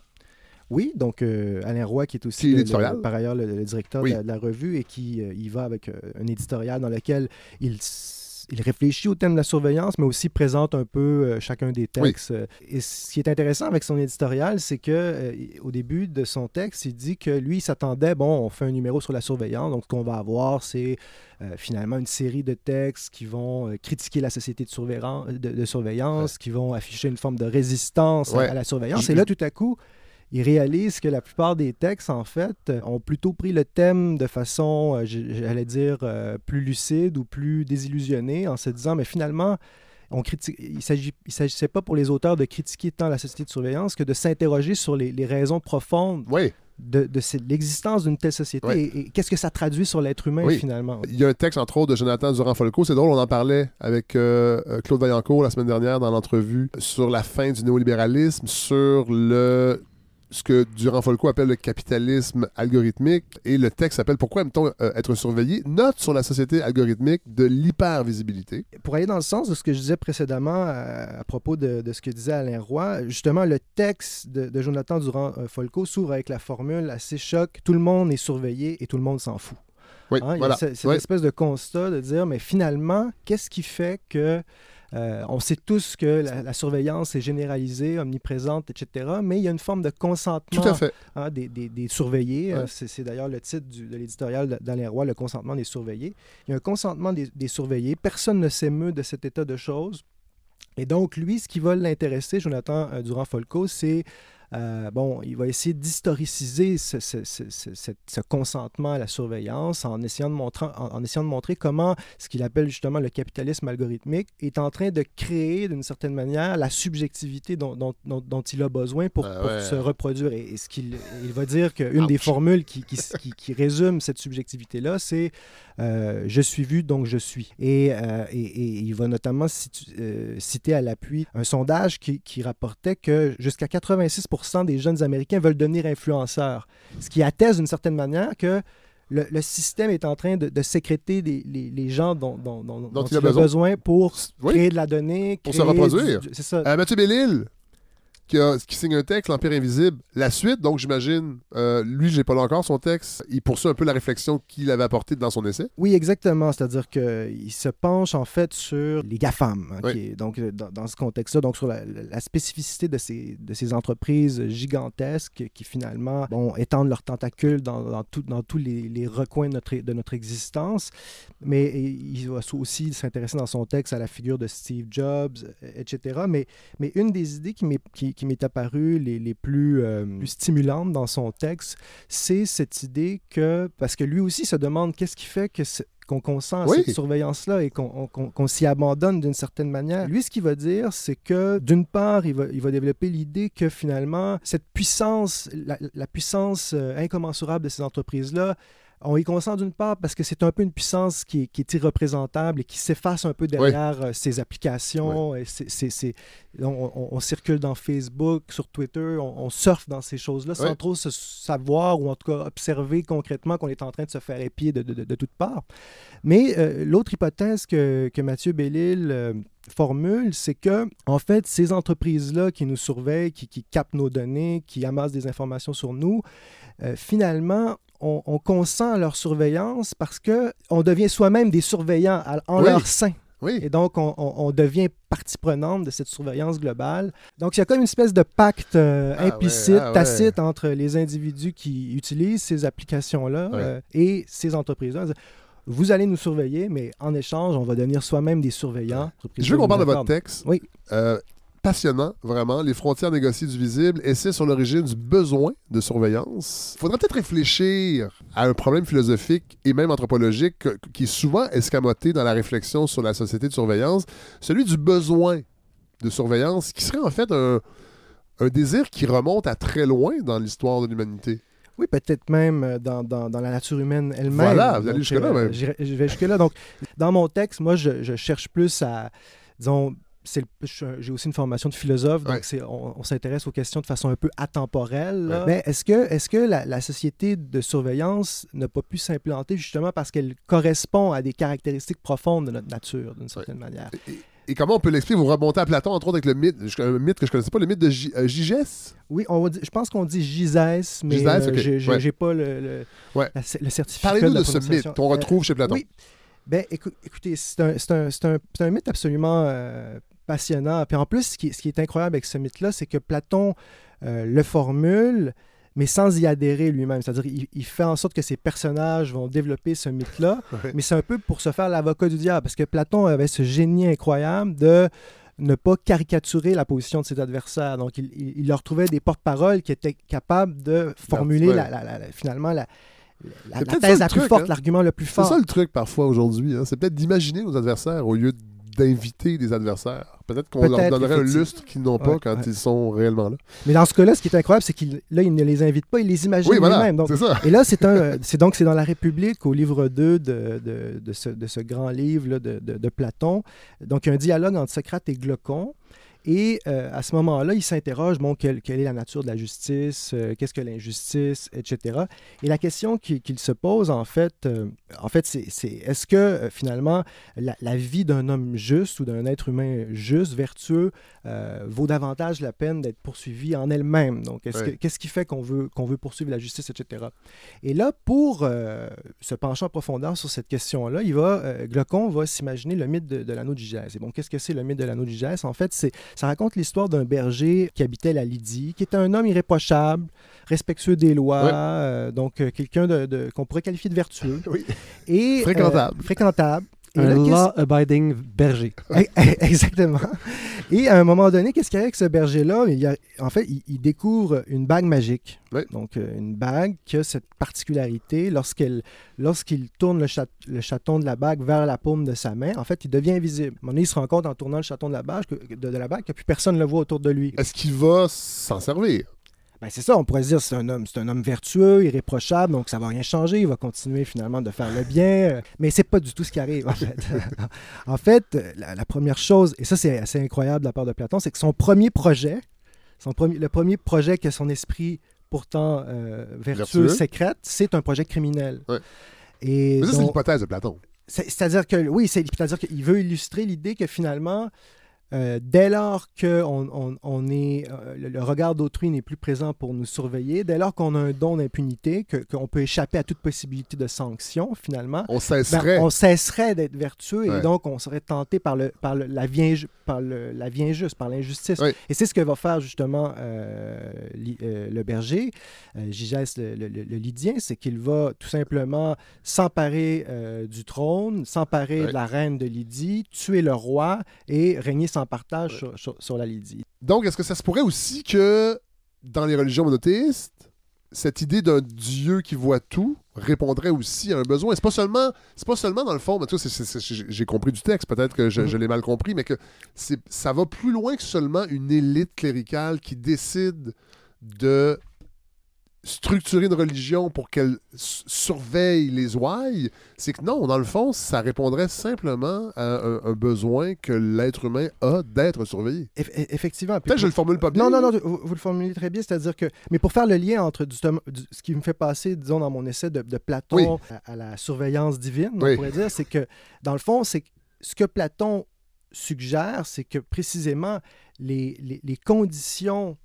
Oui, donc Alain Roy, qui est aussi Qui est le- le- par ailleurs le, le directeur Oui. de, la, de la revue et qui y va avec un éditorial dans lequel il, il réfléchit au thème de la surveillance, mais aussi présente un peu euh, chacun des textes. Euh, Et ce qui est intéressant avec son éditorial, c'est que euh, au début de son texte, il dit que lui, il s'attendait, bon, on fait un numéro sur la surveillance, donc ce qu'on va avoir, c'est euh, finalement une série de textes qui vont euh, critiquer la société de, surveillan- de, de surveillance, qui vont afficher une forme de résistance à- Ouais. à, la surveillance. Et là, tout à coup, il réalise que la plupart des textes, en fait, euh, ont plutôt pris le thème de façon, euh, j'allais dire, euh, plus lucide ou plus désillusionnée, en se disant, mais finalement, on critique, il ne s'agissait pas pour les auteurs de critiquer tant la société de surveillance que de s'interroger sur les, les raisons profondes de, l'existence d'une telle société Oui. et, et qu'est-ce que ça traduit sur l'être humain, Oui. finalement? Il y a un texte, entre autres, de Jonathan Durand-Folco. C'est drôle, on en parlait avec euh, Claude Vaillancourt la semaine dernière dans l'entrevue sur la fin du néolibéralisme, sur le ce que Durand-Folco appelle le capitalisme algorithmique. Et le texte s'appelle Pourquoi aime-t-on euh, être surveillé Note sur la société algorithmique de l'hypervisibilité. pour aller dans le sens de ce que je disais précédemment euh, à propos de, de ce que disait Alain Roy, justement, le texte de, de Jonathan Durand-Folco s'ouvre avec la formule assez choc tout le monde est surveillé et tout le monde s'en fout. Oui, Hein, voilà. ce- cette Oui. espèce de constat de dire, mais finalement, qu'est-ce qui fait que euh, on sait tous que la, la surveillance est généralisée, omniprésente, etc., mais il y a une forme de consentement Tout à fait. hein, des, des- des surveillés. Ouais. Euh, C'est d'ailleurs le titre du- de l'éditorial d'Alain Roy, le consentement des surveillés. Il y a un consentement des, des surveillés. Personne ne s'émeut de cet état de choses. Et donc, lui, ce qui va l'intéresser, Jonathan euh, Durand-Folco, c'est, euh, bon, il va essayer d'historiciser ce, ce- ce- ce- ce- ce consentement à la surveillance en essayant, de montrer, en, en essayant de montrer comment ce qu'il appelle justement le capitalisme algorithmique est en train de créer d'une certaine manière la subjectivité dont, dont- dont- dont il a besoin pour, pour ouais. se reproduire. Et, et ce qu'il il va dire qu'une des formules qui, qui, qui- qui résume cette subjectivité-là, c'est euh, je suis vu, donc je suis. Et, euh, et- et il va notamment euh, citer à l'appui un sondage qui, qui rapportait que jusqu'à 86 des jeunes Américains veulent devenir influenceurs. Ce qui atteste d'une certaine manière que le, le système est en train de, de sécréter les, les gens dont, dont- dont- dont il, a besoin, pour Oui. créer de la donnée, Pour se reproduire. du- du- C'est ça. Euh, Mathieu Bellil, qui, a- qui signe un texte, L'Empire invisible. La suite, donc j'imagine, euh, lui, j'ai pas lu encore son texte, il poursuit un peu la réflexion qu'il avait apportée dans son essai. Oui, exactement. C'est-à-dire qu'il se penche en fait sur les GAFAM. hein, Oui. qui est- donc, euh, dans, dans ce contexte-là, donc sur la, la spécificité de ces, de ces entreprises gigantesques qui finalement bon, étendent leurs tentacules dans, dans, tout- dans tous les, les recoins de notre, de notre existence. Mais et il va aussi s'intéresser dans son texte à la figure de Steve Jobs, etc. Mais, mais une des idées qui m'est, qui, qui m'est apparue les, les plus, euh, plus stimulantes dans son texte, c'est cette idée que, parce que lui aussi se demande qu'est-ce qui fait que qu'on consent à Oui. cette surveillance-là et qu'on on- qu'on- qu'on s'y abandonne d'une certaine manière. Lui, ce qu'il va dire, c'est que d'une part, il va, il va développer l'idée que finalement, cette puissance, la, la puissance euh, incommensurable de ces entreprises-là, on y consent d'une part parce que c'est un peu une puissance qui est, qui est irreprésentable et qui s'efface un peu derrière euh, ses applications. Et on, on- on circule dans Facebook, sur Twitter, on, on surfe dans ces choses-là sans trop se savoir ou en tout cas observer concrètement qu'on est en train de se faire épier de, de, de- de toutes parts. Mais euh, l'autre hypothèse que, que Mathieu Bellil euh, formule, c'est que, en fait, ces entreprises-là qui nous surveillent, qui, qui captent nos données, qui amassent des informations sur nous, euh, finalement, on, on consent à leur surveillance parce que on devient soi-même des surveillants à- en Oui. leur sein. Oui. Et donc, on, on- on devient partie prenante de cette surveillance globale. Donc, il y a comme une espèce de pacte euh, Ah ouais, implicite, ah ouais. tacite entre les individus qui utilisent ces applications-là Ouais. euh, et ces entreprises-là. Vous allez nous surveiller, mais en échange, on va devenir soi-même des surveillants. Je veux qu'on parle de votre texte. Oui. Euh, passionnant, vraiment. Les frontières négociées du visible, essai sur l'origine du besoin de surveillance. Il faudrait peut-être réfléchir à un problème philosophique et même anthropologique que- qui est souvent escamoté dans la réflexion sur la société de surveillance, celui du besoin de surveillance, qui serait en fait un, un désir qui remonte à très loin dans l'histoire de l'humanité. Oui, peut-être même euh, dans, dans- dans la nature humaine elle-même. Voilà, vous allez jusque-là, euh, même. Je vais jusque-là. Donc, dans mon texte, moi, je, je cherche plus à, disons, j'ai aussi une formation de philosophe, donc on, on s'intéresse aux questions de façon un peu atemporelle. Ouais. Mais est-ce que, est que la, la société de surveillance n'a pas pu s'implanter justement parce qu'elle correspond à des caractéristiques profondes de notre nature, d'une certaine manière? Et comment on peut l'expliquer? Vous remontez à Platon, entre autres, avec le mythe, un mythe que je connaissais pas, le mythe de Gy- euh? Oui, on je pense qu'on dit Gizès, mais Gizès, euh, ouais. j'ai pas le, le, Ouais. la- le certificat. Parlez-nous la de ce mythe qu'on retrouve chez Platon. Oui. Ben, écou- écoutez, c'est un, mythe absolument euh, passionnant. Puis en plus, ce qui, ce qui est incroyable avec ce mythe-là, c'est que Platon euh, le formule, mais sans y adhérer lui-même. C'est-à-dire il, il fait en sorte que ses personnages vont développer ce mythe-là, Ouais. mais c'est un peu pour se faire l'avocat du diable, parce que Platon avait ce génie incroyable de ne pas caricaturer la position de ses adversaires. Donc, il, il- il leur trouvait des porte-paroles qui étaient capables de formuler ouais. la- la- la- la- finalement la, la- C'est thèse la plus truc, forte, hein. l'argument le plus C'est fort. ça le truc parfois aujourd'hui. hein. C'est peut-être d'imaginer nos adversaires au lieu d'inviter des adversaires. Peut-être qu'on leur donnerait un lustre qu'ils n'ont pas Ouais, quand ouais. ils sont réellement là. Mais dans ce cas-là, ce qui est incroyable, c'est qu'il là, ne les invite pas, il les imagine Oui, voilà. Et là, c'est un, c'est donc c'est dans la République, au livre 2 de, de, de ce, de ce grand livre là, de, Platon. Donc, il y a un dialogue entre Socrate et Glaucon. Et euh, à ce moment-là, il s'interroge, bon, quelle, quelle est la nature de la justice, euh, qu'est-ce que l'injustice, etc. Et la question qu'il se pose, en fait, euh, en fait, c'est est-ce que finalement la, la vie d'un homme juste ou d'un être humain juste, vertueux, vaut davantage la peine d'être poursuivi en elle-même? Donc, qu'est-ce qui fait qu'on veut, qu'on veut poursuivre la justice, etc. Et là, pour se pencher en profondeur sur cette question-là, il va, Glaucon va s'imaginer le mythe de, de l'anneau de Gygès. Et bon, qu'est-ce que c'est le mythe de l'anneau de Gygès En fait, c'est, ça raconte l'histoire d'un berger qui habitait la Lydie, qui était un homme irréprochable, respectueux des lois, euh, donc euh, quelqu'un de, de- qu'on pourrait qualifier de vertueux. Et, euh, Fréquentable. fréquentable. Et Un law-abiding berger. Eh, Exactement. Et à un moment donné, qu'est-ce qu'il y a avec ce berger-là? Il y a- en fait, il, il découvre une bague magique. Donc, euh, une bague qui a cette particularité, lorsqu'elle, lorsqu'il tourne le, chat- le chaton de la bague vers la paume de sa main, en fait, il devient invisible. À un moment donné, il se rend compte en tournant le chaton de la bague que, de, de la bague que plus personne ne le voit autour de lui. Est-ce qu'il va s'en servir? Ben, c'est ça, on pourrait se dire c'est un homme, c'est un homme vertueux, irréprochable, donc ça va rien changer, il va continuer finalement de faire le bien, euh, mais c'est pas du tout ce qui arrive en fait. en fait, euh, la, la première chose, et ça c'est assez incroyable de la part de Platon, c'est que son premier projet, son premier, le premier projet que son esprit pourtant euh, vertueux, Vertueux. sécrète, c'est un projet criminel. Et Mais ça, c'est l'hypothèse de Platon. c'est- C'est-à-dire que, oui, c'est- c'est-à-dire qu'il veut illustrer l'idée que finalement, euh, dès lors que on, on- on est, euh, le, regard d'autrui n'est plus présent pour nous surveiller, dès lors qu'on a un don d'impunité, que- qu'on peut échapper à toute possibilité de sanction, finalement, On cesserait. ben, on cesserait d'être vertueux Ouais. et donc on serait tenté par, le, par, le- la, vie par le- la vie injuste, par l'injustice. Ouais. Et c'est ce que va faire justement euh, li- le berger, Gygès le, le- Lydien, c'est qu'il va tout simplement s'emparer du trône, s'emparer Ouais. de la reine de Lydie, tuer le roi et régner sans partage sur, sur- sur la Lydie. Donc, est-ce que ça se pourrait aussi que dans les religions monothéistes, cette idée d'un Dieu qui voit tout répondrait aussi à un besoin? C'est pas seulement, c'est pas seulement dans le fond, mais j'ai compris du texte, peut-être que je, Mhm. je l'ai mal compris, mais que ça va plus loin que seulement une élite cléricale qui décide de structurer une religion pour qu'elle surveille les ouailles. C'est que non, dans le fond, ça répondrait simplement à un, un besoin que l'être humain a d'être surveillé. Eff- eff- effectivement. Peut-être que je le formule pas bien. Non, non, non, vous, vous le formulez très bien, c'est-à-dire que. Mais pour faire le lien entre du- ce qui me fait passer, disons, dans mon essai de, de Platon Oui. à, à la surveillance divine, Oui. on pourrait dire, c'est que, dans le fond, c'est ce que Platon suggère, c'est que précisément les, les, les conditions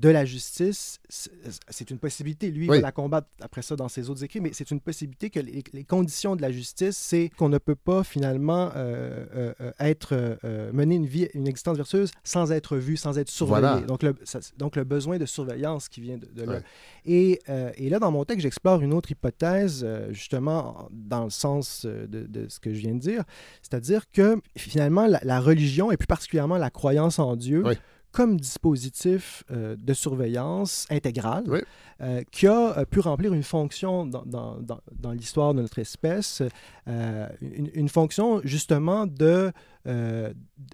de la justice, c'est une possibilité. Lui, il Oui. va la combattre après ça dans ses autres écrits, mais c'est une possibilité que les, les conditions de la justice, c'est qu'on ne peut pas finalement euh, euh, euh, être euh, mener une vie, une existence vertueuse sans être vu, sans être surveillé. Voilà. Donc, le, ça- donc le besoin de surveillance qui vient de, de là. Ouais. Et, et là, dans mon texte, j'explore une autre hypothèse, justement, en- dans le sens de, de ce que je viens de dire, c'est-à-dire que finalement, la, la religion, et plus particulièrement la croyance en Dieu, Oui. Comme dispositif euh, de surveillance intégrale euh, qui a euh, pu remplir une fonction dans, dans- dans- dans l'histoire de notre espèce, une, une fonction justement de, euh,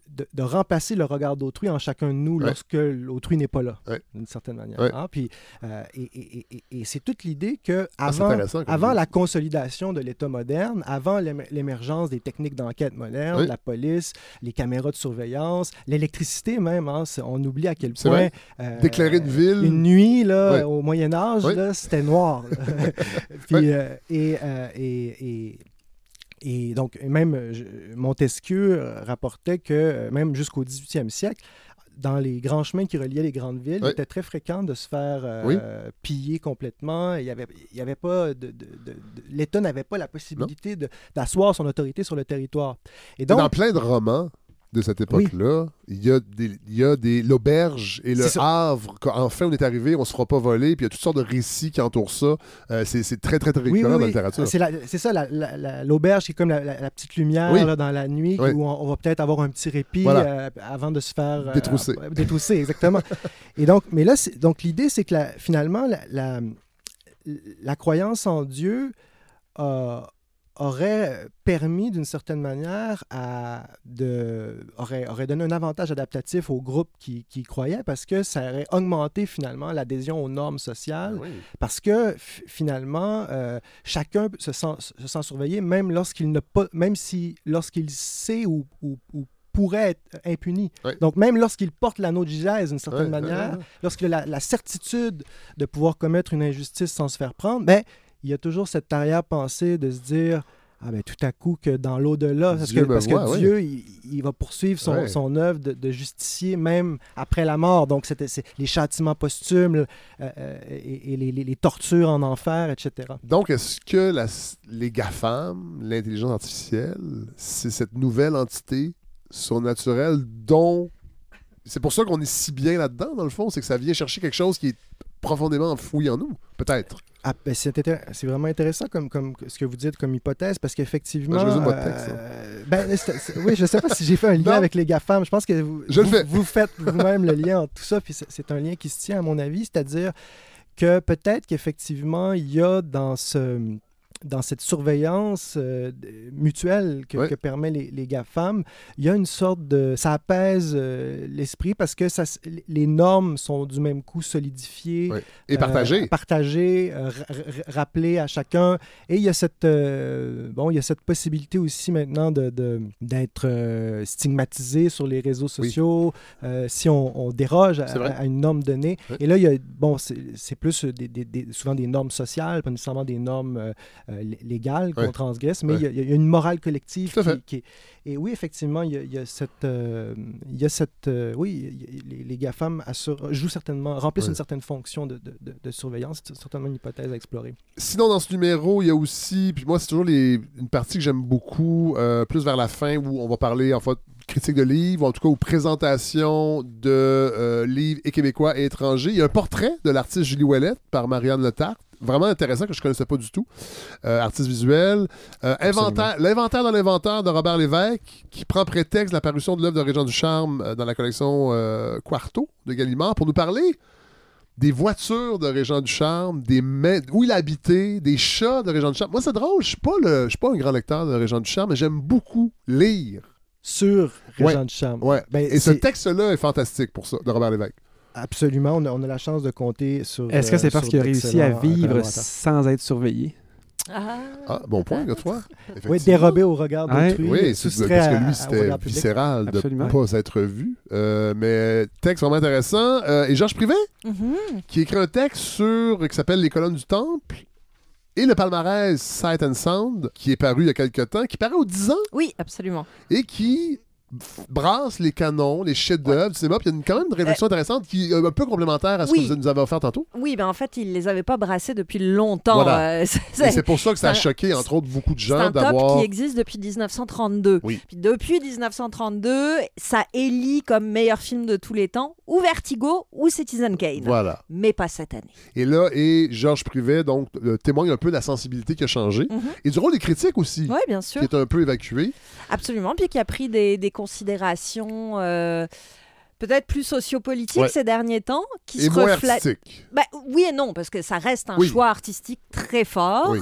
de, de remplacer le regard d'autrui en chacun de nous Ouais. lorsque l'autrui n'est pas là, Ouais. d'une certaine manière. Ouais. hein. Puis, euh, et et- et- et- et c'est toute l'idée que Ah, avant, avant la consolidation de l'État moderne, avant l'ém- l'émergence des techniques d'enquête modernes, la police, les caméras de surveillance, l'électricité même, hein, on oublie à quel point... vrai. D'éclairer une ville. Une nuit, là, au Moyen Âge, c'était noir. Puis, euh, et, euh, et, donc, même euh, Montesquieu euh, rapportait que euh, même jusqu'au 18e siècle, dans les grands chemins qui reliaient les grandes villes, Oui. il était très fréquent de se faire euh, Oui. piller complètement. Il y avait, il y avait pas de, de- de- de- l'État n'avait pas la possibilité d'asseoir son autorité sur le territoire. Et donc, dans plein de romans de cette époque-là, il y a des, il y a des l'auberge et le. Havre. Quand enfin on est arrivé, on se fera pas voler. Puis il y a toutes sortes de récits qui entourent ça. Euh, c'est c'est très très très Oui, récurrent oui, dans la littérature. C'est la- c'est ça, la- la- la- l'auberge, c'est comme la, la- la petite lumière là, dans la nuit où on, on va peut-être avoir un petit répit Voilà. euh, avant de se faire euh, Détrousser. détrousser, exactement. Et donc, mais là, c'est- donc l'idée, c'est que la- finalement, la, croyance en Dieu a- aurait permis d'une certaine manière à de aurait, aurait donné un avantage adaptatif au groupe qui, qui croyait parce que ça aurait augmenté finalement l'adhésion aux normes sociales Ah parce que finalement euh, chacun se sent, se sent surveillé même lorsqu'il ne pas même si lorsqu'il sait ou, ou- ou pourrait être impuni. Donc, même lorsqu'il porte l'anneau de d'une certaine manière, lorsqu'il a la, la certitude de pouvoir commettre une injustice sans se faire prendre, ben, il y a toujours cette arrière-pensée de se dire ah ben tout à coup que dans l'au-delà, parce que, parce que voit. Dieu, il, il va poursuivre son, œuvre de, de justicier même après la mort. Donc c'était c'est les châtiments posthumes euh, euh, et, et les, les- les tortures en enfer, etc. Donc, est-ce que la- les GAFAM, l'intelligence artificielle, c'est cette nouvelle entité surnaturelle dont. C'est pour ça qu'on est si bien là-dedans, dans le fond, c'est que ça vient chercher quelque chose qui est profondément enfoui en nous, peut-être. Ah, ben, c'est vraiment intéressant comme, comme ce que vous dites comme hypothèse parce qu'effectivement. Ben, euh, ben, oui, je ne sais pas si j'ai fait un lien Non. avec les GAFAM. Je pense que vous, Je vous, vous faites vous-même le lien entre tout ça. Puis c'est un lien qui se tient, à mon avis. C'est-à-dire que peut-être qu'effectivement, il y a dans ce dans cette surveillance euh, mutuelle que, que permet les, les GAFAM, il y a une sorte de... Ça apaise euh, l'esprit parce que ça, les normes sont du même coup solidifiées. Et partagées. partagées, euh, ra- rappelées à chacun. Et il y a cette, bon, il y a cette possibilité aussi maintenant de, de- d'être stigmatisé sur les réseaux sociaux si on, on déroge à, une norme donnée. Et là, il y a, bon, c'est, plus des, des- des- souvent des normes sociales, pas nécessairement des normes légales qu'on Ouais. transgresse, mais Ouais. il y a- il y, a une morale collective qui, qui est... Et oui, effectivement, il y a, il y a cette... euh, il y a cette euh, oui, y a- les, les GAFAM assurent- jouent certainement, remplissent Ouais. une certaine fonction de, de- de- surveillance. C'est certainement une hypothèse à explorer. Sinon, dans ce numéro, il y a aussi, puis moi, c'est toujours les, une partie que j'aime beaucoup, euh, plus vers la fin, où on va parler, en fait, critique de livres, ou en tout cas, aux présentations de euh, livres et québécois et étrangers. Il y a un portrait de l'artiste Julie Ouellette par Marianne Letarte. Vraiment intéressant, que je ne connaissais pas du tout. Euh, artiste visuel. Euh, inventaire- L'inventaire dans l'inventaire de Robert Lévesque, qui prend prétexte de la parution de l'œuvre de Régent Ducharme euh, dans la collection Quarto de Gallimard pour nous parler des voitures de Régent Ducharme, des où il habitait, des chats de Régent Ducharme. Moi, c'est drôle, je suis pas le, je suis pas un grand lecteur de Régent Ducharme, mais j'aime beaucoup lire. Sur Régent Ouais. Ducharme. Ouais. Ben, Et ce texte-là est fantastique pour ça, de Robert Lévesque. Absolument, on a, on a la chance de compter sur. Est-ce que c'est euh, parce sur qu'il a réussi à d'excellents vivre sans être surveillé? Ah, bon point, Godefroy. Oui, dérobé au regard Ouais. d'autrui. Oui, c'est parce que lui, c'était viscéral de ne pas être vu. Euh, mais texte vraiment intéressant. Euh, et Georges Privet, Mhm. qui écrit un texte sur qui s'appelle Les colonnes du temple. Et le palmarès Sight and Sound, qui est paru il y a quelques temps, qui paraît aux 10 ans Oui, absolument. et qui brasse les canons, les chefs-d'œuvre du cinéma. Puis il y a une- quand même une réflexion intéressante qui est un peu complémentaire à ce Euh, oui. que vous nous avez offert tantôt. Oui, ben en fait, il les avait pas brassés depuis longtemps. Voilà. euh, c'est- pour ça que ça a choqué, entre autres, beaucoup de gens d'avoir. qui existe depuis 1932. Oui. Puis depuis 1932, ça élit comme meilleur film de tous les temps ou Vertigo ou Citizen Kane. Voilà. Mais pas cette année. Et là, et Georges Privet donc, euh, témoigne un peu de la sensibilité qui a changé. Mhm. Et du rôle des critiques aussi, Oui, bien sûr. qui est un peu évacué. Absolument. Puis qui a pris des, des considérations. euh, peut-être plus sociopolitique Ouais. ces derniers temps, qui Et se reflète. artistique. Ben, oui et non, parce que ça reste un Oui. choix artistique très fort. Oui.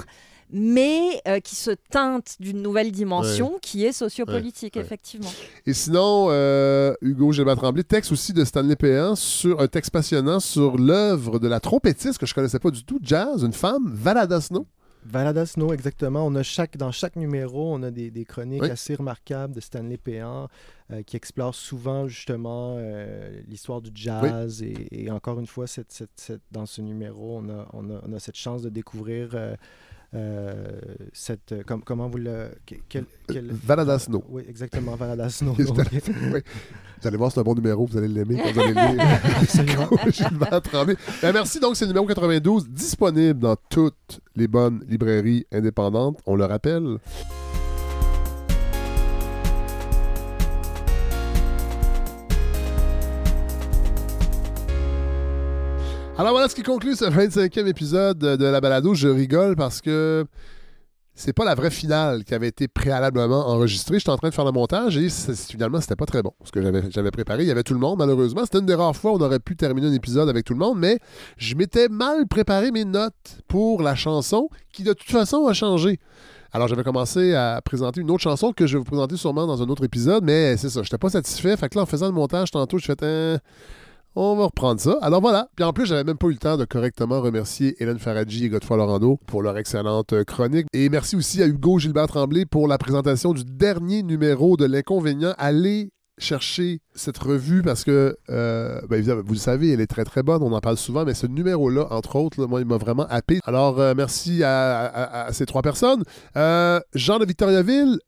Mais euh, qui se teinte d'une nouvelle dimension Ouais. qui est sociopolitique, ouais. effectivement. Et sinon, euh, Hugo Gilbert Tremblay, texte aussi de Stanley Péan sur un texte passionnant sur l'œuvre de la trompettiste que je connaissais pas du tout, jazz, une femme, Valada Snow. Valada Snow, exactement. On a chaque, dans chaque numéro, on a des, des chroniques Oui. assez remarquables de Stanley Péan euh, qui explorent souvent justement euh, l'histoire du jazz. Et, et encore une fois, cette, cette- cette- dans ce numéro, on a, on a- on a cette chance de découvrir euh, euh, cette. euh, com- comment vous le. que- quel- quel- Valada Snow. Oui, exactement, Valada Snow. Oui. Donc, Vous allez voir, c'est un bon numéro, vous allez l'aimer quand vous allez le lire. Absolument. Gilbert Tremblay. Ben, merci, donc c'est le numéro 92, disponible dans toutes les bonnes librairies indépendantes, on le rappelle. Alors voilà ce qui conclut ce 25e épisode de la balado. Je rigole parce que c'est pas la vraie finale qui avait été préalablement enregistrée. J'étais en train de faire le montage et finalement, c'était pas très bon. Ce que j'avais préparé, il y avait tout le monde, malheureusement. C'était une des rares fois où on aurait pu terminer un épisode avec tout le monde, mais je m'étais mal préparé mes notes pour la chanson qui, de toute façon, a changé. Alors, j'avais commencé à présenter une autre chanson que je vais vous présenter sûrement dans un autre épisode, mais c'est ça, j'étais pas satisfait. Fait que là, en faisant le montage tantôt, je fais Hein, on va reprendre ça. Alors voilà. Puis en plus, j'avais même pas eu le temps de correctement remercier Hélène Faradji et Godefroy Lorando pour leur excellente euh, chronique. Et merci aussi à Hugo Gilbert Tremblay pour la présentation du dernier numéro de L'Inconvénient. Allez chercher cette revue parce que, euh, ben, vous le savez, elle est très très bonne, on en parle souvent, mais ce numéro-là, entre autres, moi, il m'a vraiment happé. Alors, euh, merci à ces trois personnes. Euh, Jean de Victoriaville,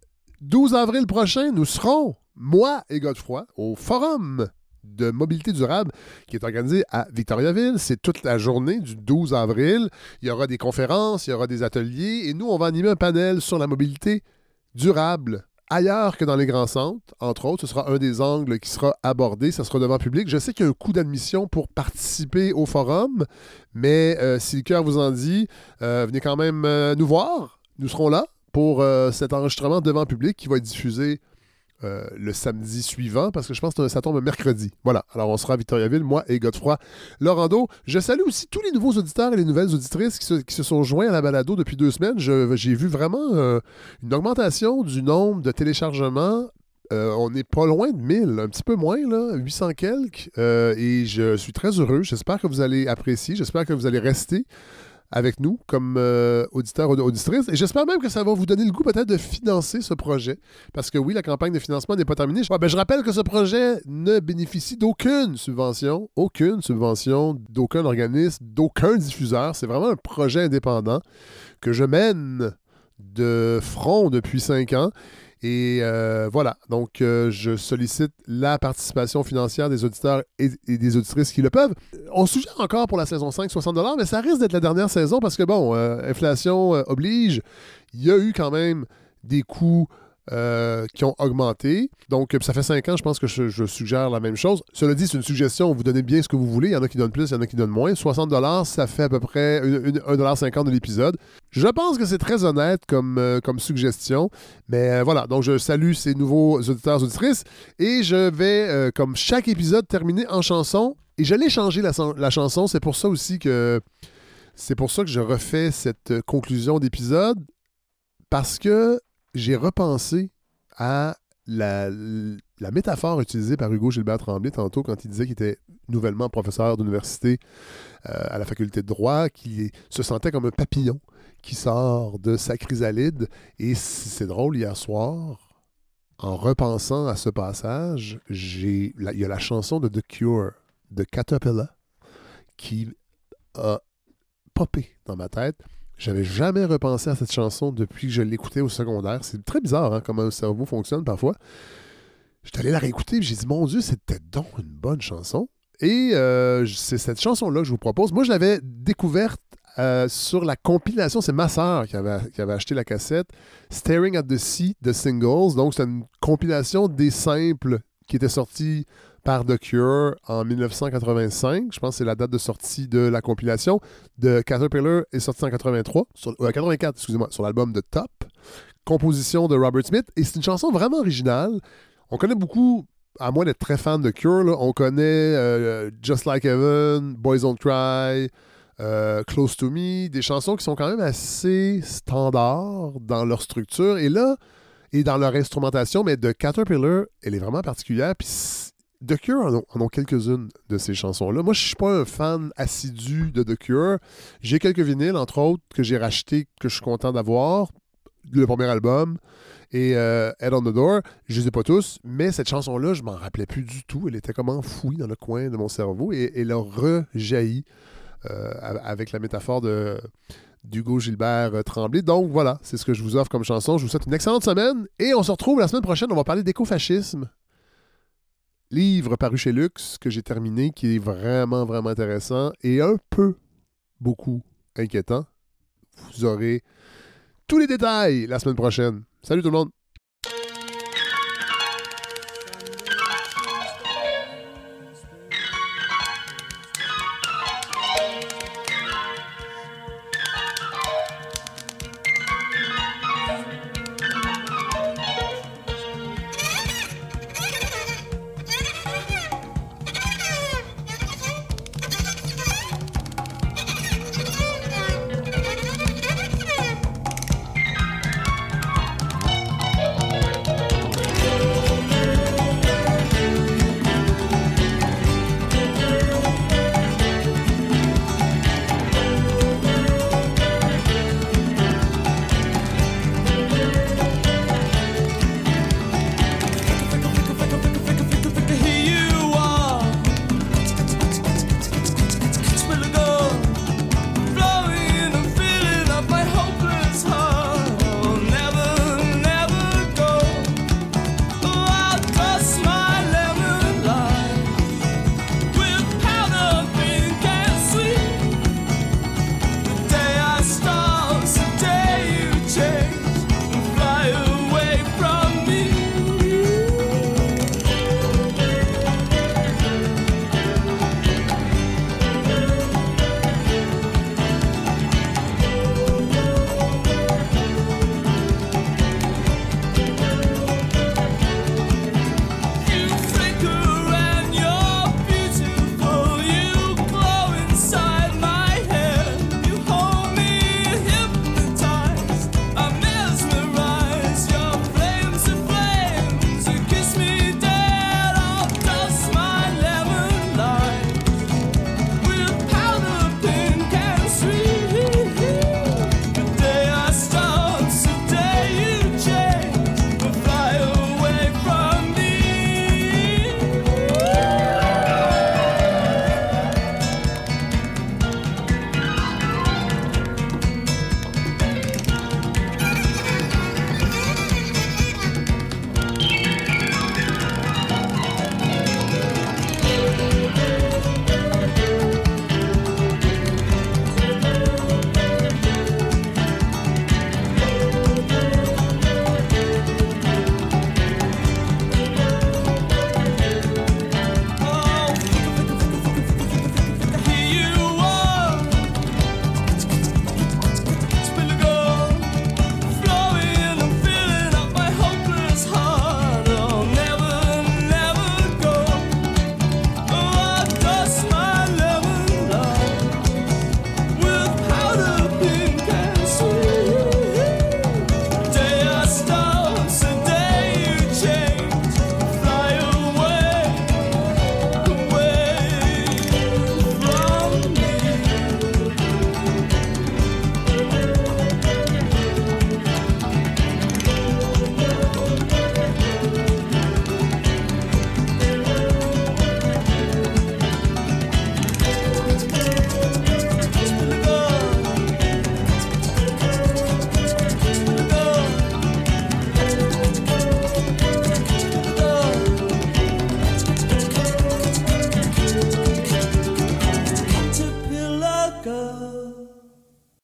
12 avril prochain, nous serons, moi et Godefroy, au Forum de mobilité durable qui est organisé à Victoriaville. C'est toute la journée du 12 avril. Il y aura des conférences, il y aura des ateliers et nous, on va animer un panel sur la mobilité durable ailleurs que dans les grands centres. Entre autres, ce sera un des angles qui sera abordé. Ça sera devant public. Je sais qu'il y a un coût d'admission pour participer au forum, mais euh, si le cœur vous en dit, euh, venez quand même euh, nous voir. Nous serons là pour cet enregistrement devant public qui va être diffusé euh, le samedi suivant, parce que je pense que ça tombe mercredi. Voilà. Alors, on sera à Victoriaville, moi et Godefroy Laurando. Je salue aussi tous les nouveaux auditeurs et les nouvelles auditrices qui se, sont joints à la balado depuis deux semaines. J'ai vu vraiment euh, une augmentation du nombre de téléchargements. Euh, on n'est pas loin de 1000, un petit peu moins, là, 800 quelques. Et je suis très heureux. J'espère que vous allez apprécier. J'espère que vous allez rester avec nous comme euh, auditeurs ou auditrices. Et j'espère même que ça va vous donner le goût peut-être de financer ce projet. Parce que oui, la campagne de financement n'est pas terminée. Ah, ben, je rappelle que ce projet ne bénéficie d'aucune subvention, aucune subvention, d'aucun organisme, d'aucun diffuseur. C'est vraiment un projet indépendant que je mène de front depuis cinq ans. Et euh, voilà, donc euh, je sollicite la participation financière des auditeurs et, des auditrices qui le peuvent. On suggère encore pour la saison 5 60 mais ça risque d'être la dernière saison parce que, bon, euh, inflation oblige, il y a eu quand même des coûts euh, qui ont augmenté. Donc, ça fait 5 ans, je pense que je, suggère la même chose. Cela dit, c'est une suggestion, vous donnez bien ce que vous voulez. Il y en a qui donnent plus, il y en a qui donnent moins. 60 ça fait à peu près 1,50$ de l'épisode. Je pense que c'est très honnête comme, euh, comme suggestion. Mais euh, voilà, donc je salue ces nouveaux auditeurs, auditrices. Et je vais, comme chaque épisode, terminer en chanson. Et je l'ai changé la, la chanson. C'est pour ça aussi que. C'est pour ça que je refais cette conclusion d'épisode. Parce que j'ai repensé à la, métaphore utilisée par Hugo Gilbert Tremblay tantôt quand il disait qu'il était nouvellement professeur d'université euh, à la faculté de droit, qu'il se sentait comme un papillon qui sort de sa chrysalide. Et c'est drôle, hier soir, en repensant à ce passage, il y a la chanson de The Cure, de Caterpillar, qui a popé dans ma tête. J'avais jamais repensé à cette chanson depuis que je l'écoutais au secondaire. C'est très bizarre hein, comment un cerveau fonctionne parfois. J'étais allé la réécouter et j'ai dit, mon Dieu, c'était donc une bonne chanson. Et euh, c'est cette chanson-là que je vous propose. Moi, je l'avais découverte euh, sur la compilation. C'est ma sœur qui avait, qui avait acheté la cassette Staring at the Sea de Singles. Donc, c'est une compilation des simples qui était sortie par The Cure en 1985. Je pense que c'est la date de sortie de la compilation. De Caterpillar est sortie en 83, sur, euh, 84, excusez-moi, sur l'album de Top. Composition de Robert Smith. Et c'est une chanson vraiment originale. On connaît beaucoup à moins d'être très fan de Cure, là, on connaît euh, Just Like Heaven, Boys Don't Cry, euh, Close to Me, des chansons qui sont quand même assez standards dans leur structure. Et là, et dans leur instrumentation, mais de Caterpillar, elle est vraiment particulière. Puis The Cure en ont, quelques-unes de ces chansons-là. Moi, je suis pas un fan assidu de The Cure. J'ai quelques vinyles, entre autres, que j'ai rachetés, que je suis content d'avoir. Le premier album et euh, Head on the Door. Je les ai pas tous, mais cette chanson-là, je m'en rappelais plus du tout. Elle était comme enfouie dans le coin de mon cerveau et elle a rejailli euh, avec la métaphore de d'Hugo Gilbert euh, Tremblay. Donc voilà, c'est ce que je vous offre comme chanson. Je vous souhaite une excellente semaine et on se retrouve la semaine prochaine. On va parler d'écofascisme. Livre paru chez Lux que j'ai terminé, qui est vraiment, vraiment intéressant et un peu, beaucoup inquiétant. Vous aurez tous les détails la semaine prochaine. Salut tout le monde!